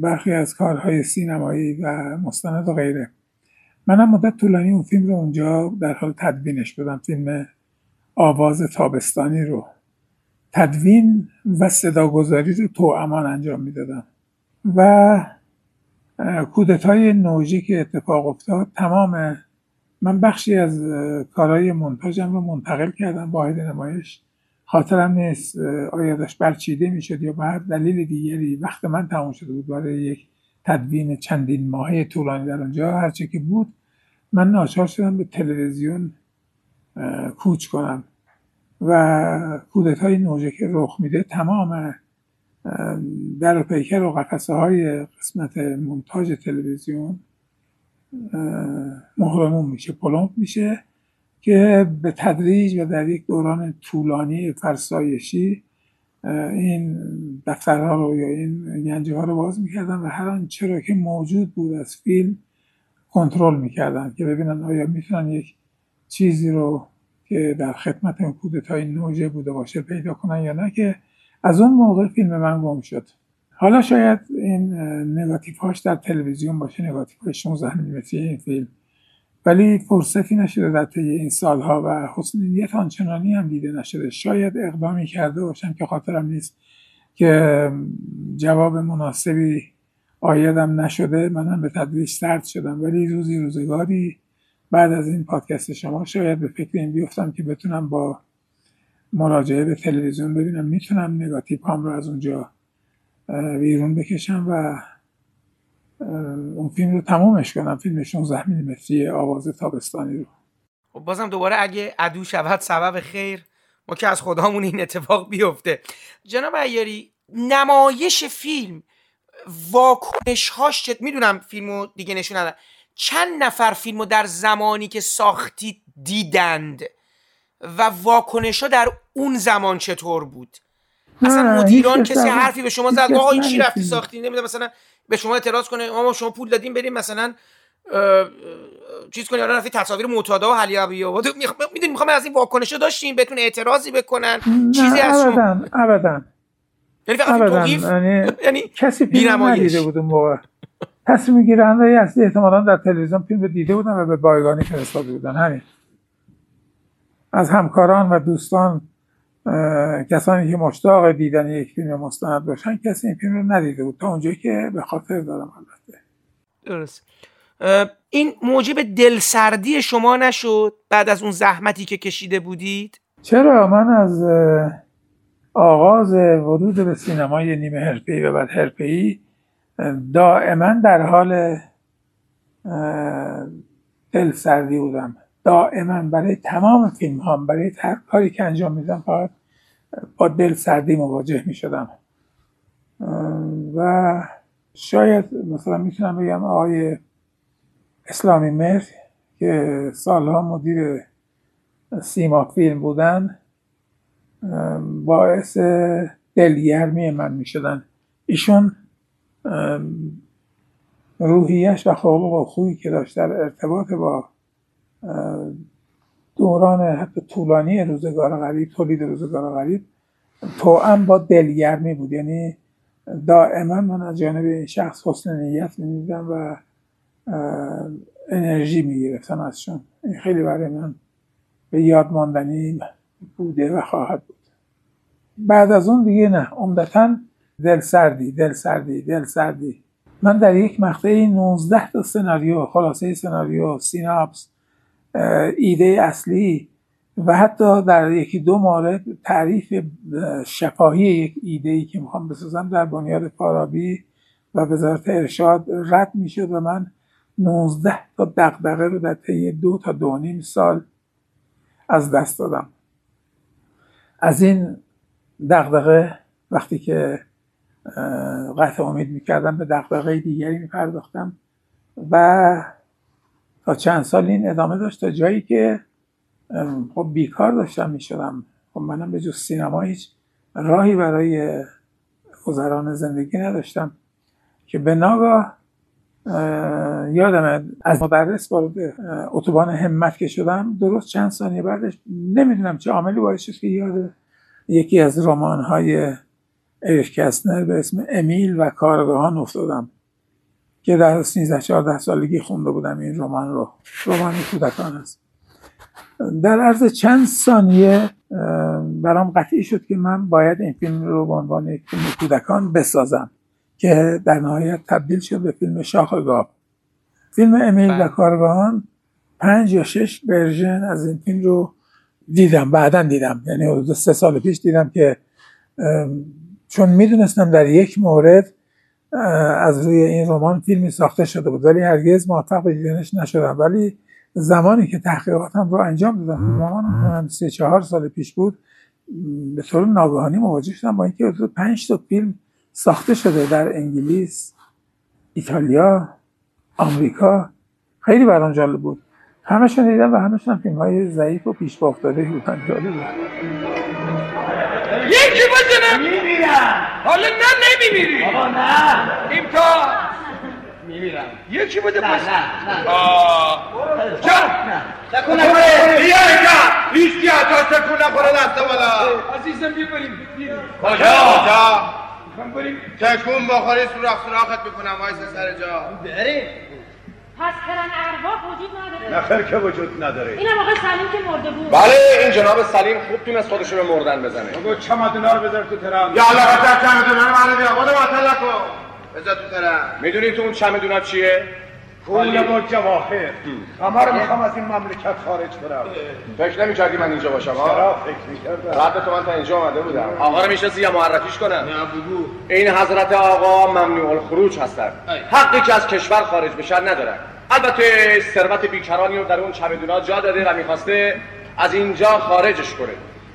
برخی از کارهای سینمایی و مستند و غیره. منم مدت طولانی اون فیلم رو اونجا در حال تدوینش بودم فیلم آواز تابستانی رو. تدوین و صداگذاری رو تو امان انجام می‌دادم و کودتای نوژی که اتفاق افتاد تمام من بخشی از کارهای منتاجم رو منتقل کردم واحد نمایش. خاطرم نیست آیا داشت برچیده می‌شد یا به دلیل دیگری. وقت من تموم شده بود برای یک تدوین چندین ماهه طولانی در آنجا. هرچه که بود من ناچار شدم به تلویزیون کوچ کنم. و کودت های نوژه که رخ میده تمام در و پیکر و قفسه های قسمت منتاج تلویزیون مهرمون میشه پلمپ میشه که به تدریج و در یک دوران طولانی فرسایشی این دفترها رو یا این گنجه ها رو باز می‌کردن و هر آنچه را که موجود بود از فیلم کنترل می‌کردن که ببینن آیا می‌تونن یک چیزی رو که در خدمت اون کودتای نوژه بوده باشه پیدا کنن یا نه که از اون موقع فیلم من گم شد. حالا شاید این نگاتیف هاش در تلویزیون باشه نگاتیف های 16 میلیمتری این فیلم. ولی فرصتی نشده در طی این سالها و حسن نیت آنچنانی هم دیده نشده. شاید اقدامی کرده باشم که خاطرم نیست که جواب مناسبی آیدم نشده. منم به تدریج سرد شدم. ولی روزی روزگاری بعد از این پادکست شما شاید به فکر این بیفتم که بتونم با مراجعه به تلویزیون ببینم. می‌تونم نگاتیو هم رو از اونجا بیرون بکشم و اون فیلم رو تمومش کنم. فیلم 16 میلیمتری آواز تابستانی رو. خب بازم دوباره اگه عدو شود سبب خیر. ما که از خدامون این اتفاق بیفته. جناب ایاری نمایش فیلم واکنش هاش می‌دونم فیلمو دیگه نشون چند نفر فیلمو در زمانی که ساختید دیدند و واکنش ها در اون زمان چطور بود؟ اصلا مدیران کسی حرفی به شما زد آقا این چی رفتی ساختی؟ نمیده مثلا به شما اعتراض کنه ما شما پول دادیم بریم مثلا چیز کنی رفتی تصاویر معتادا و حلی ابی آباد می‌دونی می‌خوام از این واکنش داشتیم بهتون اعتراضی بکنن چیزی از شما ابدا یعنی فقط یعنی, [laughs] یعنی کسی ندیده بود اون موقع. تصمیم گیرنده اصلی احتمالا در تلویزیون فیلم دیده بودن و به بایگانی فرستاده بودن. همین. از همکاران و دوستان کسانی که مشتاق دیدن یک فیلم مستند باشن کسی این فیلم رو ندیده بود. تا اونجایی که به خاطر دارم البته. درست. این موجب دلسردی شما نشد بعد از اون زحمتی که کشیده بودید؟ چرا؟ من از آغاز ورود به سینمای نیمه حرفه‌ای و بعد حرفه‌ای دائما در حال دلسردی بودم. دائما برای تمام فیلم هم برای هر کاری که انجام میدم فقط با دل سردی مواجه می شدم و شاید مثلا می‌تونم بگم آقای اسلامی مهر که سالها مدیر سیما فیلم بودن باعث دلگرمی من می شدن ایشون روحیش و خلق و خویی که داشت در ارتباط با دوران حتی طولانی روزگار غریب تولید روزگار غریب توأم با دلگرمی بود. یعنی دائما من از جانب این شخص حسن نیت می‌دیدم و انرژی می‌گرفتم ازشون. این خیلی برای من به یاد ماندنی بوده و خواهد بود. بعد از اون دیگه نه. عمدتا دل سردی دل سردی دل سردی. من در یک مقطعی 19 تا سناریو خلاصه سناریو سیناپس ایده اصلی و حتی در یکی دو مورد تعریف شفاهی یک ایده ای که می‌خوام بسازم در بنیاد فارابی و وزارت ارشاد رد می‌شد و من 19 تا دقدقه رو در طی دو تا دو نیم سال از دست دادم. از این دقدقه وقتی که قطع امید می‌کردم به دقدقه دیگری میپرداختم و تا چند سال این ادامه داشت تا جایی که خب بیکار داشتم می‌شدم. خب منم به جز سینما هیچ راهی برای گذران زندگی نداشتم که به ناگاه یادم از مدرس وارد اتوبان همت که شدم درست چند ثانیه بعدش نمی‌دونم چه عاملی باعث شد که یاد یکی از رمان های اریک کسنر به اسم امیل و کارگاهان افتادم که در 13 14 سالگی خونده بودم این رمان رو. رمان کودکان است. در عرض چند ثانیه برام قطعی شد که من باید این فیلم رو به عنوان یک فیلم کودکان بسازم که در نهایت تبدیل شد به فیلم شاخ گاب فیلم امیل و کارگاهان پنج یا شش ورژن از این فیلم رو دیدم. بعدا دیدم. یعنی حدود سه سال پیش دیدم که چون می‌دونستم در یک مورد از روی این رمان فیلمی ساخته شده بود ولی هرگز موفق به دیدنش نشدم. ولی زمانی که تحقیقاتم رو انجام دادم رمان سه چهار سال پیش بود به طور ناگهانی مواجه شدم با اینکه پنج تا فیلم ساخته شده در انگلیس ایتالیا آمریکا. خیلی برام جالب بود. همشون دیدم و همشون فیلم های ضعیف و پیش با افتاده بودن جالب بود. یکی بزنم میمیرم. حالا نه نمیمیری. بابا نه. این تا میمیرم. یکی بده نه نه نه. جا تکون نخوره. بیا اینجا. هیچ تا تکون نخوره دست بالا عزیزم بیا بریم. کجا؟ کجا؟ تکون بخوری سوراخ سوراخت بکنم وایس سر جا. بریم پس کرن ارواح وجود نداره. نه خیر که وجود نداره. اینم آقا سلیم که مرده بود. بله این جناب سلیم خوب تونست خودشو به مردن بزنه. بگو چمدونا رو بذار تو ترم. یا الله بذار چمدونا رو بیا خود باطل نکن بذار تو ترم. می‌دونی تو اون چمدونا چیه؟ پول با جواهر. رو می‌خوام از این مملکت خارج کنم. فکر نمی کردی من اینجا باشم چرا فکر می‌کردم؟ رد تو من تا اینجا آمده بودم. آقا رو می‌شناسی یا معرفیش کنم؟ نه بگو. این حضرت آقا ممنوع الخروج هستن. حقی که از کشور خارج بشن ندارن. البته ثروت بیکرانی رو در اون چمدونا جا داده و می‌خواسته از اینجا خارجش کنه.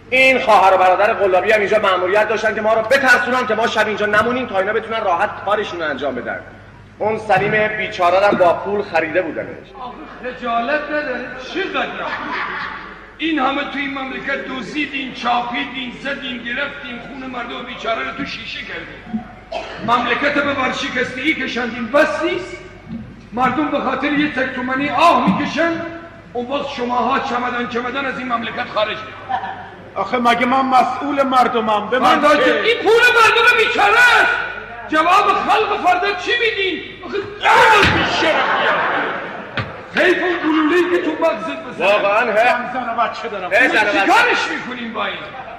این خواهر و برادر قلابی هم اینجا مأموریت داشتن که ما رو بترسونن که ما شب اینجا نمونیم تا اینا بتونن راحت کارشون رو انجام بدن. اون سلیم بیچاره رو با پول خریده بودنش. خجالت نداره؟ چقدر این همه تو این مملکت دوزیدین چاپیدین زدین گرفتین خون مردم بیچاره رو تو شیشه کردین مملکت به ورشکستگی کشندین بس نیست. مردم به خاطر یه تک تومنی آه می‌کشن. اون وقت شماها چمدن چمدن از این مملکت خارج می‌کنن. آخه مگه من مسئول مردمم؟ به من این پول مردم بیچاره است. جواب خلق فردا چی میدین؟ آخه حیف اون گلولهی که تو مغزت بزنه. واقعا هم زن و بچه دارم. چیکارش می‌کنیم با این؟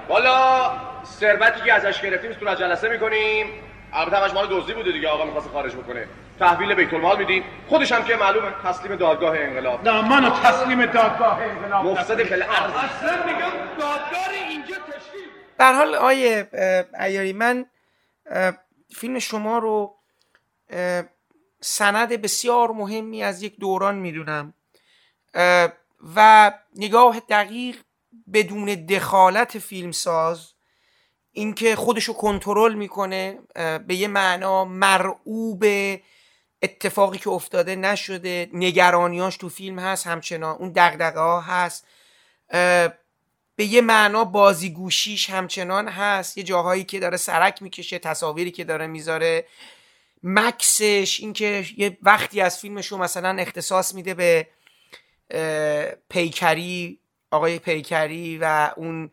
والا ثروتی که ازش گرفتیم تو جلسه می‌کنیم. البته همش مال دزدی بوده دیگه آقا می‌خواست خارج بکنه. تحویل بیت المال میدیم. خودش هم که معلومه تسلیم دادگاه انقلاب. نه منو تسلیم دادگاه انقلاب مفسد فل اصلا میگم دادگاه اینجا تشکیل. در حال آیه ایاری من فیلم شما رو سند بسیار مهمی از یک دوران می‌دونم. و نگاه دقیق بدون دخالت فیلمساز اینکه خودشو کنترل می‌کنه به یه معنا مرعوب اتفاقی که افتاده نشده. نگرانیاش تو فیلم هست همچنان اون دقدقه ها هست به یه معنا بازیگوشیش همچنان هست. یه جاهایی که داره سرک می‌کشه تصاویری که داره می‌ذاره. مکسش اینکه یه وقتی از فیلمشو مثلا اختصاص میده به پیکری آقای پیکری و اون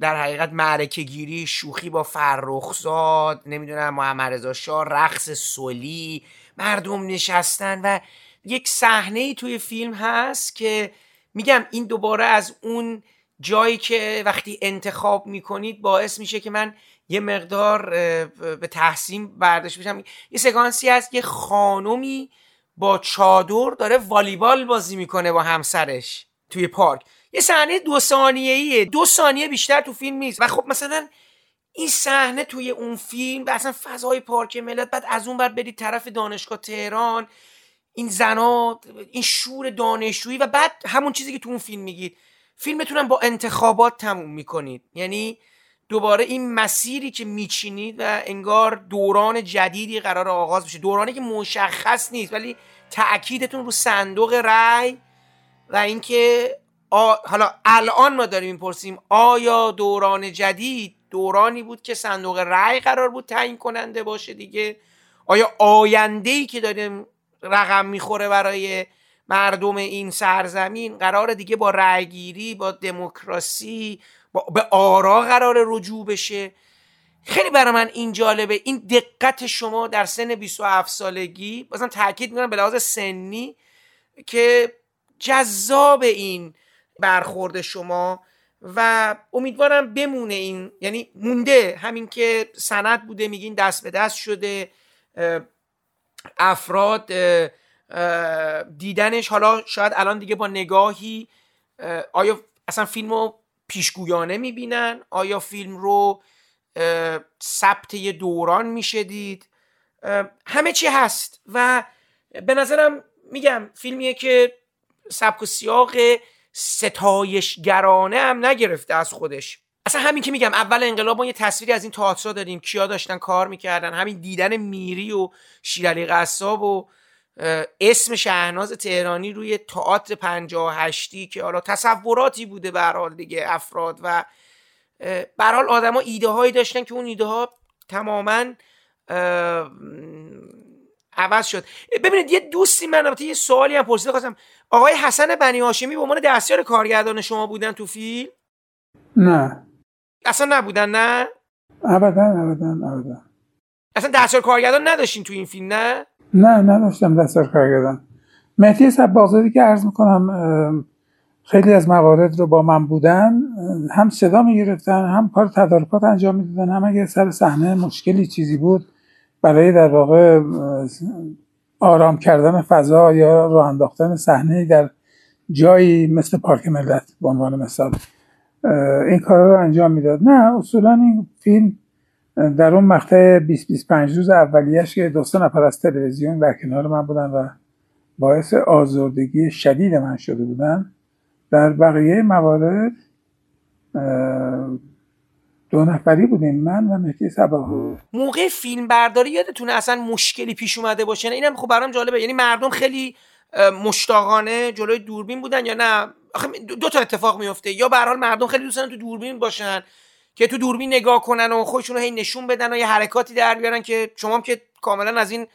در حقیقت معرکه گیری شوخی با فرخزاد نمی‌دونم محمد رضا شاه رقص سولی مردم نشستن و یک صحنه ای توی فیلم هست که میگم این دوباره از اون جایی که وقتی انتخاب می‌کنید باعث میشه که من یه مقدار به تحسین برداشت بشم. یه سکانسی هست یه خانومی با چادر داره والیبال بازی می‌کنه با همسرش توی پارک. یه صحنه دو ثانیه ایه دو ثانیه بیشتر تو فیلم نیست. و خب مثلا این صحنه توی اون فیلم و اصلا فضای پارک ملت بعد از اون بر برید طرف دانشگاه تهران این زنا این شور دانشجویی و بعد همون چیزی که تو اون فیلم میگید. فیلمتونم با انتخابات تموم می‌کنید. یعنی دوباره این مسیری که میچینید و انگار دوران جدیدی قرار آغاز بشه. دورانی که مشخص نیست ولی تاکیدتون رو صندوق رأی و اینکه حالا الان ما داریم می‌پرسیم آیا دوران جدید دورانی بود که صندوق رأی قرار بود تعیین کننده باشه دیگه؟ آیا آینده ای که داریم رقم می‌خوره برای مردم این سرزمین. قرار دیگه با رأیگیری با دموکراسی با به آرا قرار رجوع بشه. خیلی برای من این جالبه. این دقت شما در سن 27 سالگی بازم تاکید می‌کنم به لحاظ سنی که جذاب این برخورد شما و امیدوارم بمونه این. یعنی مونده. همین که سند بوده میگین دست به دست شده افراد دیدنش حالا شاید الان دیگه با نگاهی آیا اصلا فیلم رو پیشگویانه می‌بینن؟ آیا فیلم رو ثبت یه دوران میشه دید؟ همه چی هست و به نظرم میگم فیلمیه که سبک و سیاق ستایشگرانه هم نگرفته از خودش. اصلا همین که میگم اول انقلاب ما یه تصویری از این تئاترا داریم کیا داشتن کار می‌کردن؟ همین دیدن میری و شیرعلی قصاب و اسم شهناز تهرانی روی تئاتر 58 که حالا تصوراتی بوده به دیگه افراد و به حال آدما ایده هایی داشتن که اون ایده ها تماما عوض شد. ببینید یه دوستی من البته یه سوالی هم پرسیده خواستم. آقای حسن بنی هاشمی به عنوان دستیار کارگردان شما بودن تو فیلم؟ نه. اصلا نبودن نه؟ ابدا ابدا ابدا. اصلا دستیار کارگردان نداشتین تو این فیلم نه؟ نه نداشتم دستیار کارگردان. مهدی سبازادی که عرض می‌کنم خیلی از موارد رو با من بودن هم صدا می‌گرفتن هم کار تدارکات انجام می‌دادن هم اگه سر صحنه مشکلی چیزی بود برای در واقع آرام کردن فضا یا راه انداختن صحنه در جایی مثل پارک ملت به عنوان مثال. این کار رو انجام می‌داد. نه اصولا این فیلم در اون مقطع 20 25 روز اولیش که دو نفر از تلویزیون در کنار من بودن و باعث آزردگی شدید من شده بودن در بقیه موارد دو نفری بودیم من و مهدی سباهو موقع فیلم برداری یادتونه اصلا مشکلی پیش اومده باشه؟ اینم خب برام جالبه. یعنی مردم خیلی مشتاقانه جلوی دوربین بودن یا نه؟ دو تا اتفاق میفته یا به حال مردم خیلی دوست تو دوربین باشن که تو دوربین نگاه کنن و خودشون رو هی نشون بدن و یه حرکاتی در بیارن که شما هم که کاملا از این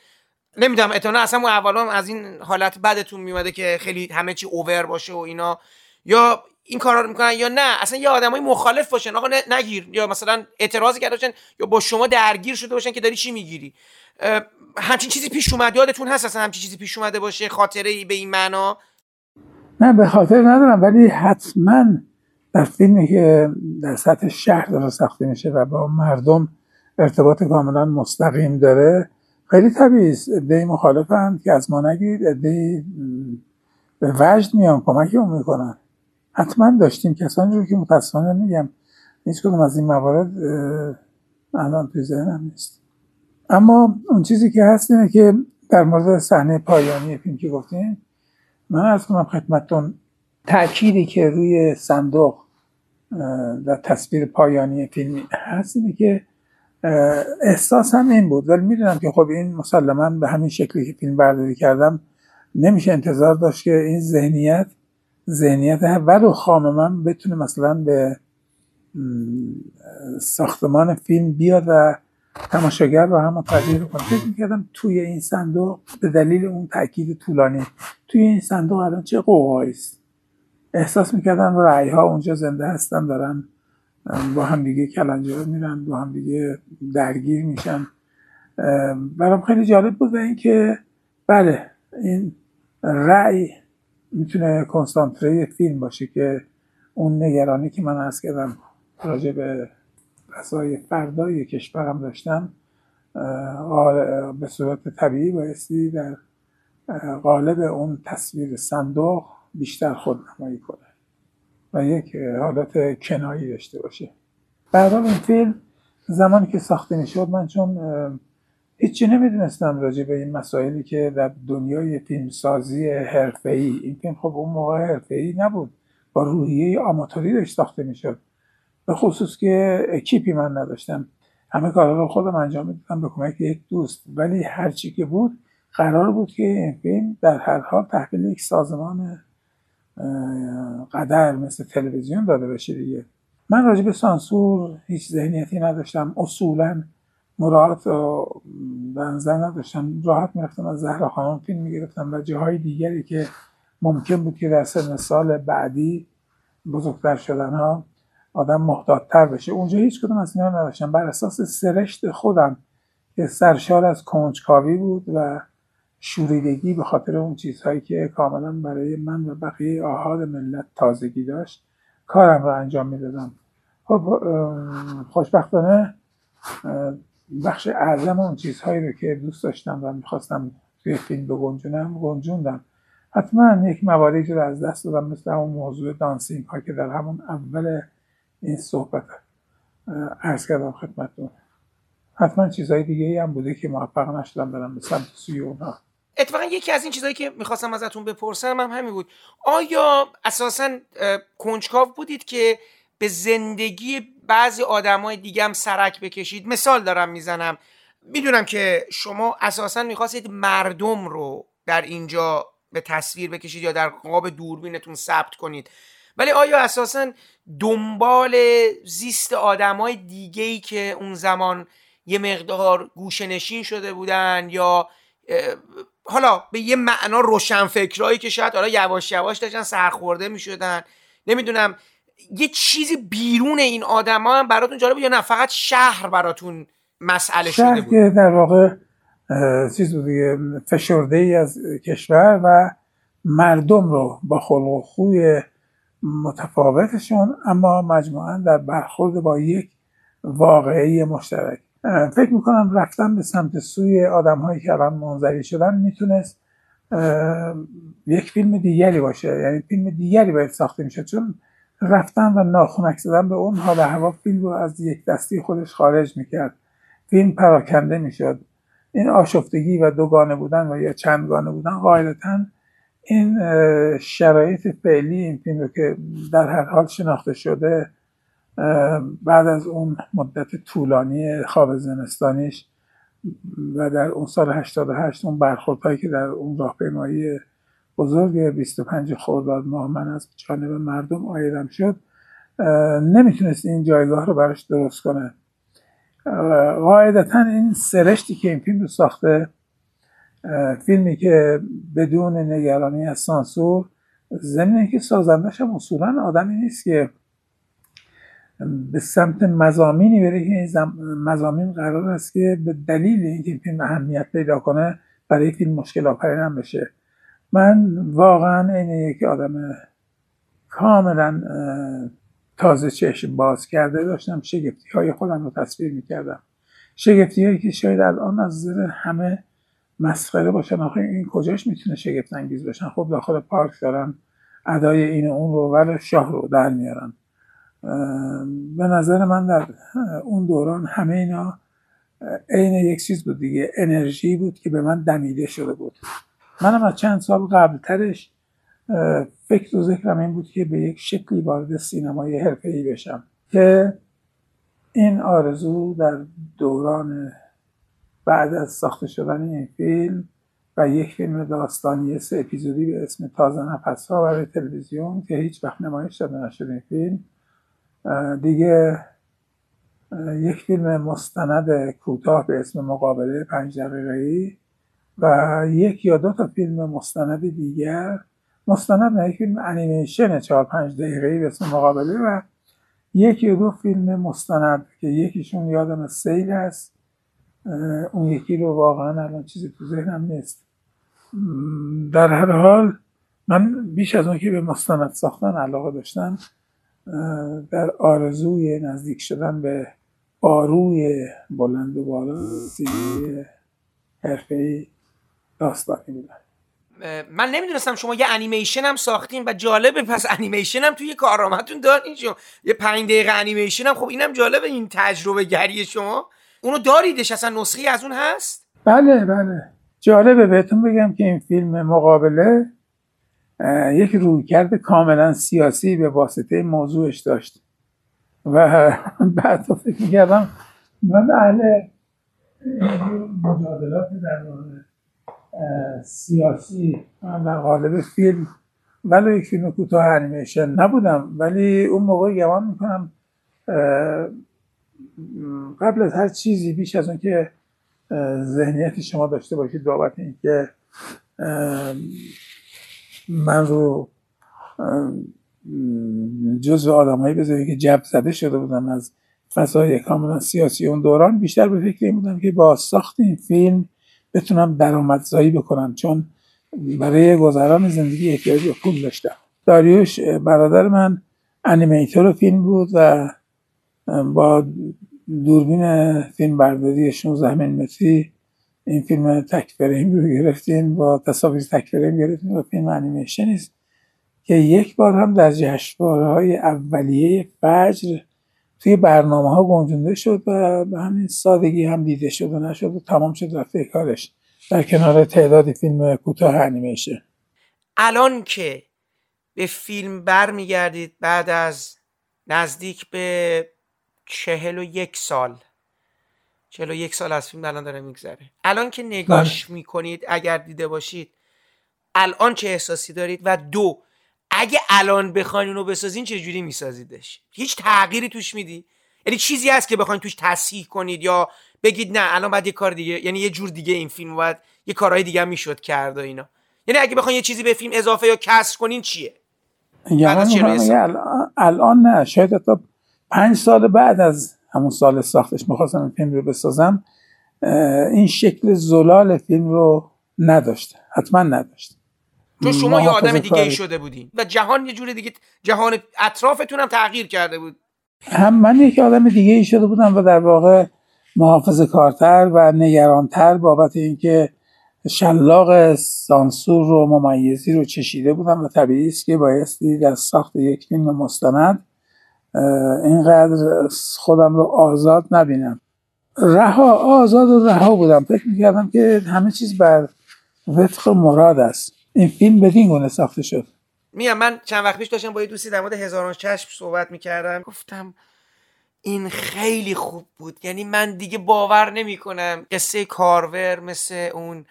نمی‌دونم احتمالاً اصلا اون از این حالت بدتون میومده که خیلی همه چی اوور باشه و اینا. یا این کارا رو می‌کنن یا نه اصلا یه آدمای مخالف باشن. آقا نگیر. یا مثلا اعتراضی کرده باشن یا با شما درگیر شده باشن که داری چی می‌گیری. همچین چیزی پیش اومد. یادتون هست اصلا همچین چیزی پیش اومده باشه؟ خاطره ای به این معنا؟ نه به خاطر ندارم ولی حتما در فیلمی که در سطح شهر داره ساخته میشه و با مردم ارتباط کاملا مستقیم داره خیلی طبیعی است. ادهی مخالفن که از ما نگید به وجد میان کمکمون می‌کنن. حتما داشتیم. کسانی رو که متاسفانه میگم هیچ کدوم از این موارد الان توی ذهنم نیست. اما اون چیزی که هست اینه که در مورد صحنه پایانی فیلم که گفتیم من از کنم خدمتتون تأکیدی که روی صندوق در تصویر پایانی فیلم هست اینه که احساس هم این بود. ولی می‌دونم که خب این مسلما به همین شکلی که فیلم برداری کردم نمیشه انتظار داشت که این ذهنیت ذهنیت ولو خام من بتونه مثلا به ساختمان فیلم بیاد و تماشاگر رو هم متوجه کنه فکر می‌کردم توی این صندوق به دلیل اون تاکید طولانی توی این صندوق الان چه قوقایی است؟ احساس می‌کردم رعی ها اونجا زنده هستن دارن با هم دیگه کلنجاره میرن با هم دیگه درگیر میشن. برام خیلی جالب بود اینکه بله این رأی می‌تونه کنسانتره فیلم باشه که اون نگرانی که من از کردم راجع به رسای فردای کشورم داشتم به صورت طبیعی بایستی در قالب اون تصویر صندوق بیشتر خود نمایی کنه و یک حالت کنایی داشته باشه. بعدا این فیلم زمانی که ساخته می‌شد من چون هیچی نمی‌دونستم راجع به این مسائلی که در دنیای فیلمسازی حرفه‌ای این فیلم خب اون موقع حرفه‌ای نبود با روحیه آماتوری داشت ساخته می‌شد. به خصوص که اکیپی من نداشتم. همه کارها رو خودم انجام می‌دادم به کمک یک دوست. ولی هرچی که بود قرار بود که این فیلم در هر حال تحویل یک سازمان قدر مثل تلویزیون داده بشه دیگه. من راجع به سانسور هیچ ذهنیتی نداشتم. اصولا مراعات در نظر نداشتم. راحت می‌رفتم از زهرا خانم فیلم می‌گرفتم و جاهای دیگری که ممکن بود که در سن سال بعدی بزرگتر شدن ها آدم محتاطتر بشه. اونجا هیچ کدوم از اینا نداشتم بر اساس سرشت خودم که سرشار از کنجکاوی بود و شوریدگی به خاطر اون چیزهایی که کاملا برای من و بقیه آهاد ملت تازگی داشت کارم رو انجام می‌دادم. خب خوشبختانه بخش اعظم اون چیزهایی رو که دوست داشتم و می‌خواستم توی فیلم بگنجونم گنجوندم. حتما یک مواردی رو از دست دادم مثل اون موضوع دانسینگ ها که در همون اول این صحبت. ارز کردم خدمتتون. حتما چیزهای دیگه هم بوده که موفق نشدم برم به سمت سوی اونها. اتفاقا یکی از این چیزهایی که می‌خواستم ازتون بپرسم هم همین بود. آیا اساسا کنجکاو بودید که به زندگی بعضی آدمای دیگه هم سرک بکشید؟ مثال دارم می‌زنم. می‌دونم که شما اساسا می‌خواستید مردم رو در اینجا به تصویر بکشید یا در قاب دوربینتون ثبت کنید. ولی آیا اساسا دنبال زیست آدمای دیگه ای که اون زمان یه مقدار گوشنشین شده بودن یا حالا به یه معنا روشنفکرایی که شاید حالا یواش یواش داشتن سرخورده می‌شدن. نمی‌دونم یه چیزی بیرون این آدما هم براتون جالب یا نه؟ فقط شهر براتون مسئله شده بود؟ که در واقع چیز بود فشرده ای از کشور و مردم رو با خلق و خوی متفاوتشون اما مجموعا در برخورد با یک واقعی مشترک. فکر می‌کنم رفتن به سمت سوی آدم هایی که الان منظری شدن می‌تونست یک فیلم دیگری باشه. یعنی فیلم دیگری باید ساخته میشه چون رفتن و ناخونک زدن به اون حال هوا فیلم رو از یک دستی خودش خارج می‌کرد. فیلم پراکنده می‌شد. این آشفتگی و دوگانه بودن و یا چندگانه بودن قاعدتا این شرایط فعلی این فیلم که در هر حال شناخته شده بعد از اون مدت طولانی خواب زمستانیش و در اون سال 88 اون برخوردهایی که در اون راهپیمایی بزرگ 25 خرداد ماه من از جانب مردم آیدم شد نمی‌تونست این جایگاه رو براش درست کنه. قاعدتا این سرشتی که این فیلم رو ساخته فیلمی که بدون نگرانی از سانسور زمینه که سازندش هم اصولا آدمی نیست که به سمت مزامینی بره که این مزامین قرار است که به دلیل اینکه فیلم اهمیت پیدا کنه برای فیلم مشکل آفرین بشه. من واقعا این یک آدم کاملا تازه چشم باز کرده داشتم. شگفتی های خودم رو تصویر می‌کردم. شگفتی هایی که شاید الان از نظر همه مسخره باشن. آخه این کجاش می‌تونه شگفت انگیز باشن؟ خب داخل پارک دارن ادای این اون رو ولی شاه رو در میارن. به نظر من در اون دوران همه اینا عین یک چیز بود دیگه انرژی بود که به من دمیده شده بود. منم از چند سال قبلترش فکر و ذکرم این بود که به یک شکلی وارد سینمای ای بشم که این آرزو در دوران بعد از ساخته شدن این فیلم و یک فیلم داستانی سه اپیزودی به اسم تازه نفس ها برای تلویزیون که هیچ وقت نمایش داده نشد این فیلم دیگه یک فیلم مستند کوتاه به اسم مقابله پنج دقیقه و یک یا دو تا فیلم مستند دیگر. مستند نه یک فیلم انیمیشن چهار پنج دقیقه به اسم مقابله و یک یا دو فیلم مستند که یکیشون یادم سیل هست. اون یکی رو واقعا الان چیزی تو ذهنم نیست. در هر حال من بیش از اون که به مستند ساختن علاقه داشتم در آرزوی نزدیک شدن به آروی بلند و بالا سینمای حرفه‌ای داستانی بودن. من نمی‌دونستم شما یه انیمیشن هم ساختین و جالبه پس انیمیشن هم توی کارنامه‌تون دارین شما. یه پنج دقیقه انیمیشن هم خب اینم جالبه این تجربه گری شما. اونو داریدش اصلا نسخه از اون هست؟ بله بله. جالبه بهتون بگم که این فیلم مقابله یک رویکرد کاملا سیاسی به واسطه موضوعش داشت. و بعد فکر می‌کردم من اهل مجادلات در سیاسی در قالب فیلم. ولی یک فیلم کوتاه انیمیشن نبودم ولی اون موقع گمان می‌کنم قبل از هر چیزی بیش از اون که ذهنیت شما داشته باشید بابت اینکه من رو جزو آدمایی بذارید که جب زده شده بودم از فضای کاملا سیاسی اون دوران بیشتر به فکر این بودم که با ساخت این فیلم بتونم درآمدزایی بکنم چون برای گذران زندگی احتیاج به پول داشتم. داریوش برادر من انیمیتور فیلم بود و با دوربین فیلم برداری 16 میلیمتری این فیلم تک فریم رو گرفتیم با تصاویر تک فریم گرفتیم و فیلم انیمیشن است که یک بار هم در جشنواره های اولیه فجر توی برنامه ها گنجونده شد و به همین سادگی هم دیده شد و نشد و تمام شد رفته کارش. در کنار تعدادی فیلم کوتاه انیمیشن. الان که به فیلم برمیگردید بعد از نزدیک به چهل و یک سال. چهل و یک سال از فیلم الان داره میگذره. الان که نگاش بله. می‌کنید اگر دیده باشید الان چه احساسی دارید؟ و دو اگه الان بخواین اونو بسازین چه جوری میسازیدش؟ هیچ تغییری توش میدی؟ یعنی چیزی هست که بخواین توش تصحیح کنید یا بگید نه الان باید یه کار دیگه یعنی یه جور دیگه این فیلم باید یه کارهای دیگه هم می‌شد کرد و اینا. یعنی اگه بخواین یه چیزی به فیلم اضافه یا کسر کنین چیه؟ یعنی الان, الان نه شاید تا پنج سال بعد از همون سال ساختش می‌خواستم این فیلم رو بسازم این شکل زلال فیلم رو نداشت حتما نداشت. چون شما یه آدم دیگه ای شده بودین و جهان یه جور دیگه جهان اطرافتون هم تغییر کرده بود. هم من یک آدم دیگه ای شده بودم و در واقع محافظ کارتر و نگرانتر بابت اینکه شلاق سانسور رو ممیزی رو چشیده بودم و طبیعی است که بایستی در ساخت یک فیلم مستند اینقدر خودم رو آزاد نبینم. رها آزاد و رها بودم. فکر می‌کردم که همه چیز بر وفق مراد است. این فیلم بدین گونه ساخته شد. میام من چند وقت پیش داشتم با یه دوستی در مورد هزاران چشم صحبت می‌کردم. گفتم این خیلی خوب بود. یعنی من دیگه باور نمی‌کنم. قصه کارور مثل اون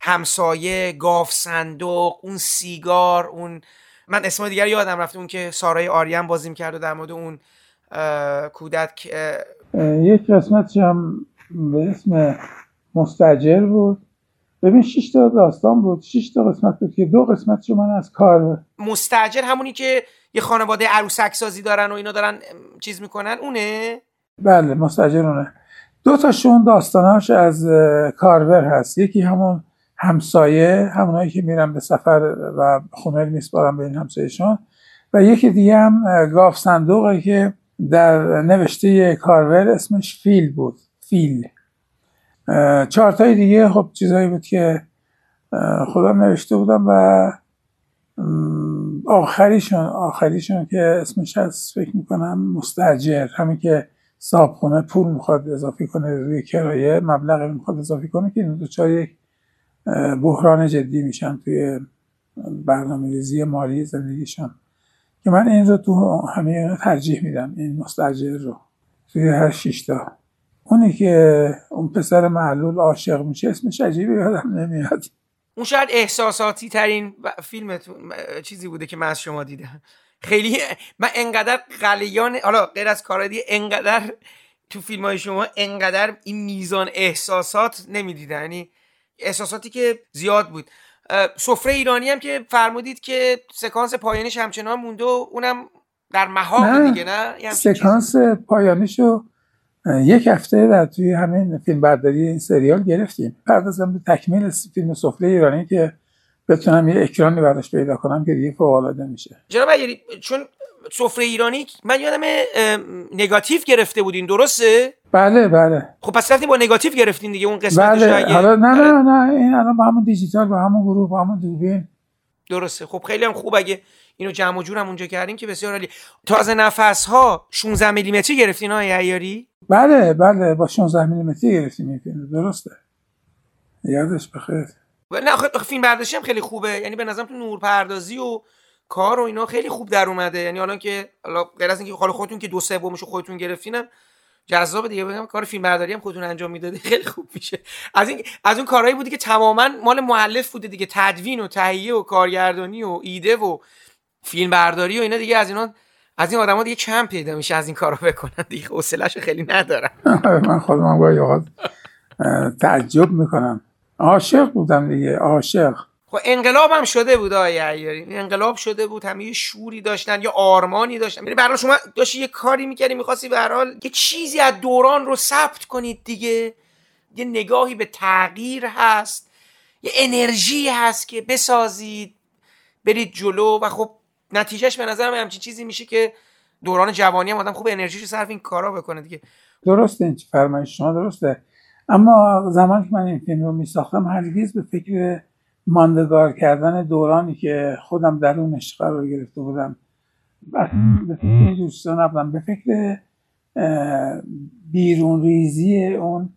همسایه گاف صندوق اون سیگار اون من اسم دیگر یادم رفته اون که سارای آریان بازیم کرد و در مورد اون کودک یک قسمت هم به اسم مستجر بود. ببین شش تا داستان بود. شش تا قسمت بود که دو قسمت من از کار مستجر همونی که یه خانواده عروسک سازی دارن و اینا دارن چیز می‌کنن اونه؟ بله مستجر اونه. دو تاشون داستاناش از کارور هست. یکی همون همسایه همونایی که میرن به سفر و خونه میسپارن به این همسایهشون و یکی دیگه هم گاف صندوقی که در نوشته کارور اسمش فیل بود. فیل. چارتای دیگه خب چیزایی بود که خودم نوشته بودم و آخریشون آخریشون که اسمش هست فکر می‌کنم مستجر همین که صابخونه پول می‌خواد اضافی کنه روی کرایه مبلغ می‌خواد اضافی کنه که این دوچار یک بحران جدی میشن توی برنامه ریزی مالی زندگیشان که من این رو تو همه ترجیح میدم این مستجر رو توی هر شیشتا اونی که اون پسر معلول عاشق میشه اسمش عجیبه یادم نمیاد. اون شاید احساساتی ترین فیلمتون چیزی بوده که من از شما دیدم. خیلی [laughs] من انقدر قلیان حالا غیر از دیگه انقدر تو فیلم های شما انقدر این میزان احساسات نمی‌دیدن یعنی احساساتی که زیاد بود. سفره ایرانی هم که فرمودید که سکانس پایانیش همچنان مونده و اونم در محاق دیگه نه؟ سکانس پایانیشو یک هفته در توی همین فیلم برداری این سریال گرفتیم. پردازم به تکمیل فیلم سفره ایرانی که بتونم یه اکرانی براش پیدا کنم که دیگه فوق العاده میشه. جناب چون سفره ایرانی من یادم نگاتیو گرفته بودین درسته؟ بله بله. خب پس رفتیم با نگاتیو گرفتین دیگه اون قسمت بله حالا نه نه نه این الان با همون دیجیتال با همون گروه با همون دوربین. درسته. خب خیلی هم خوب اگه اینو جمع و جور هم اونجا کردیم که بسیار عالی. تازه نفس ها 16 میلیمتری گرفتین های عیاری بله بله با 16 میلیمتری گرفتیم درسته. یادش بخیر. نه خب فیلم برداشتی هم خیلی خوبه. یعنی به نظرم تو نورپردازی و کار و اینا خیلی خوب در اومده. یعنی الان که غیر از اینکه حالا خودتون که دو سومشو خودتون گرفتینم جذاب دیگه بگم کار فیلم برداری هم خودتون انجام می‌دادی. [laughs] خیلی خوب میشه. از این از اون کارهایی بودی که تماما مال مؤلف بوده دیگه. تدوین و تهیه و کارگردانی و ایده و فیلم برداری و اینا دیگه از اینا از این آدما دیگه کم پیدا میشه از این کارو بکنن دیگه. حوصله‌شو خیلی ندارم. من خودم گاهی اوقات تعجب می‌کنم. عاشق بودم دیگه. عاشق. خب انقلاب هم شده بود آیه عیاری. انقلاب شده بود همه یه شوری داشتن یا آرمانی داشتن. یعنی برای شما داشتی یه کاری می‌کردی می‌خواستی به حال یه چیزی از دوران رو ثبت کنید دیگه. یه نگاهی به تغییر هست یه انرژی هست که بسازید برید جلو. و خب نتیجهش به نظرم همچین چیزی میشه که دوران جوانی هم آدم خوب انرژیش صرف این کارا بکنه دیگه. درسته این فرمایش شما درسته. اما زمانی که من این فیلم رو میساختم هرگز به فکر ماندگار کردن دورانی که خودم درونش قرار گرفته بودم. به فکر دوستان نبودم. به فکر بیرون ریزی اون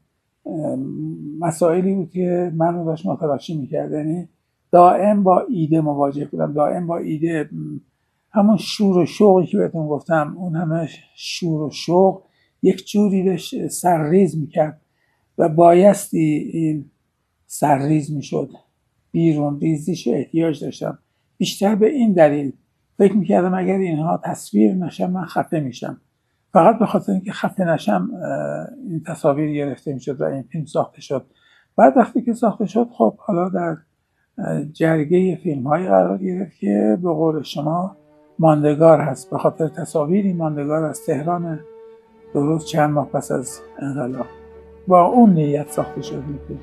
مسائلی بود که من رو داشت متلاشی می‌کرد. یعنی دائم با ایده مواجه بودم. دائم با ایده همون شور و شوقی که بهتون گفتم. اون همه شور و شوق یک جوری داشت سرریز می‌کرد و بایستی این سرریز می‌شد. بیرون ریزیش احتیاج داشتم. بیشتر به این دلیل فکر می‌کردم اگر اینها تصویر نشم من خفه میشم. فقط به خاطر اینکه خفه نشم این تصاویر گرفته می‌شد و این فیلم ساخته شد. بعد وقتی که ساخته شد خب حالا در جرگه فیلم های قرار گرفت که به قول شما ماندگار هست. به خاطر تصاویری ماندگار از تهران درست چند ماه پس از انقلاب. با اون نیت ساخته شد این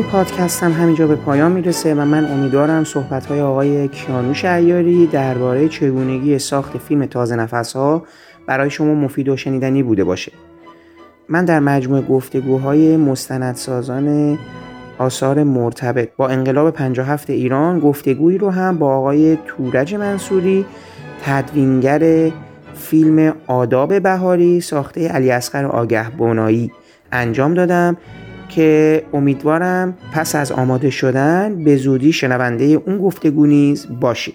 این پادکست هم همینجا به پایان می‌رسه و من امیدوارم صحبت های آقای کیانوش ایاری درباره چگونگی ساخت فیلم تازه نفس ها برای شما مفید و شنیدنی بوده باشه. من در مجموع گفتگوهای مستندسازان آثار مرتبط با انقلاب 57 ایران گفتگویی رو هم با آقای تورج منصوری تدوینگر فیلم آداب بهاری ساخته علی اصغر آگه بونایی انجام دادم. که امیدوارم پس از آماده شدن به زودی شنونده اون گفتگو نیز باشید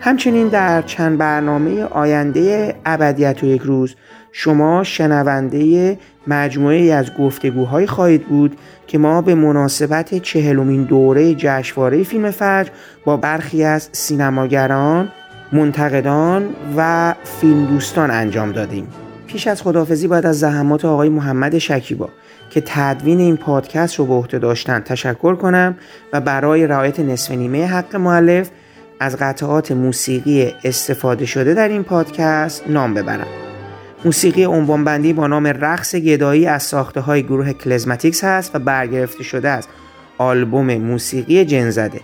همچنین در چند برنامه آینده ابدیت و یک روز شما شنونده مجموعه از گفتگوهایی خواهید بود که ما به مناسبت چهلمین دوره جشنواره فیلم فجر با برخی از سینماگران، منتقدان و فیلم دوستان انجام دادیم. پیش از خدافزی باید از زحمات آقای محمد شکیبا که تدوین این پادکست رو به عهده داشتن تشکر کنم و برای رعایت نصف نیمه حق معلف از قطعات موسیقی استفاده شده در این پادکست نام ببرم. موسیقی بندی با نام رقص گدایی از ساخته های گروه کلزماتیکس هست و برگرفته شده از آلبوم موسیقی جنزده.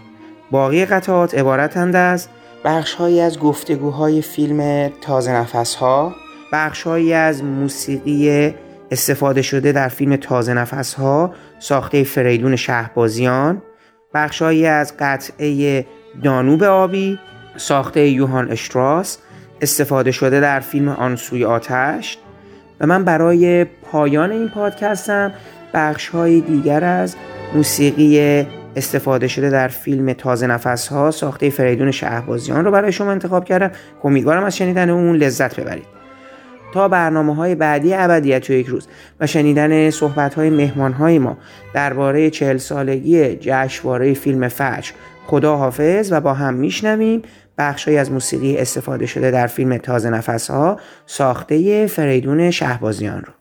باقی قطعات عبارتند از بخشهایی از گفتگوهای فیلم تازه نفس ها بخشهایی از موسیقی استفاده شده در فیلم تازه نفس ها ساخته فریدون شهبازیان بخشهایی از قطعه دانوب آبی ساخته یوهان اشتراس استفاده شده در فیلم آنسوی آتش و من برای پایان این پادکستم بخش های دیگر از موسیقی استفاده شده در فیلم تازه نفس ها ساخته فریدون شهبازیان رو برای شما انتخاب کردم. امیدوارم از شنیدن اون لذت ببرید. تا برنامه های بعدی ابدیت و یک روز و شنیدن صحبت های مهمان های ما درباره چهل سالگی جشنواره فیلم فجر. خدا حافظ و با هم میشنویم. بخشی از موسیقی استفاده شده در فیلم تازه نفس ها ساخته فریدون شهبازیان رو.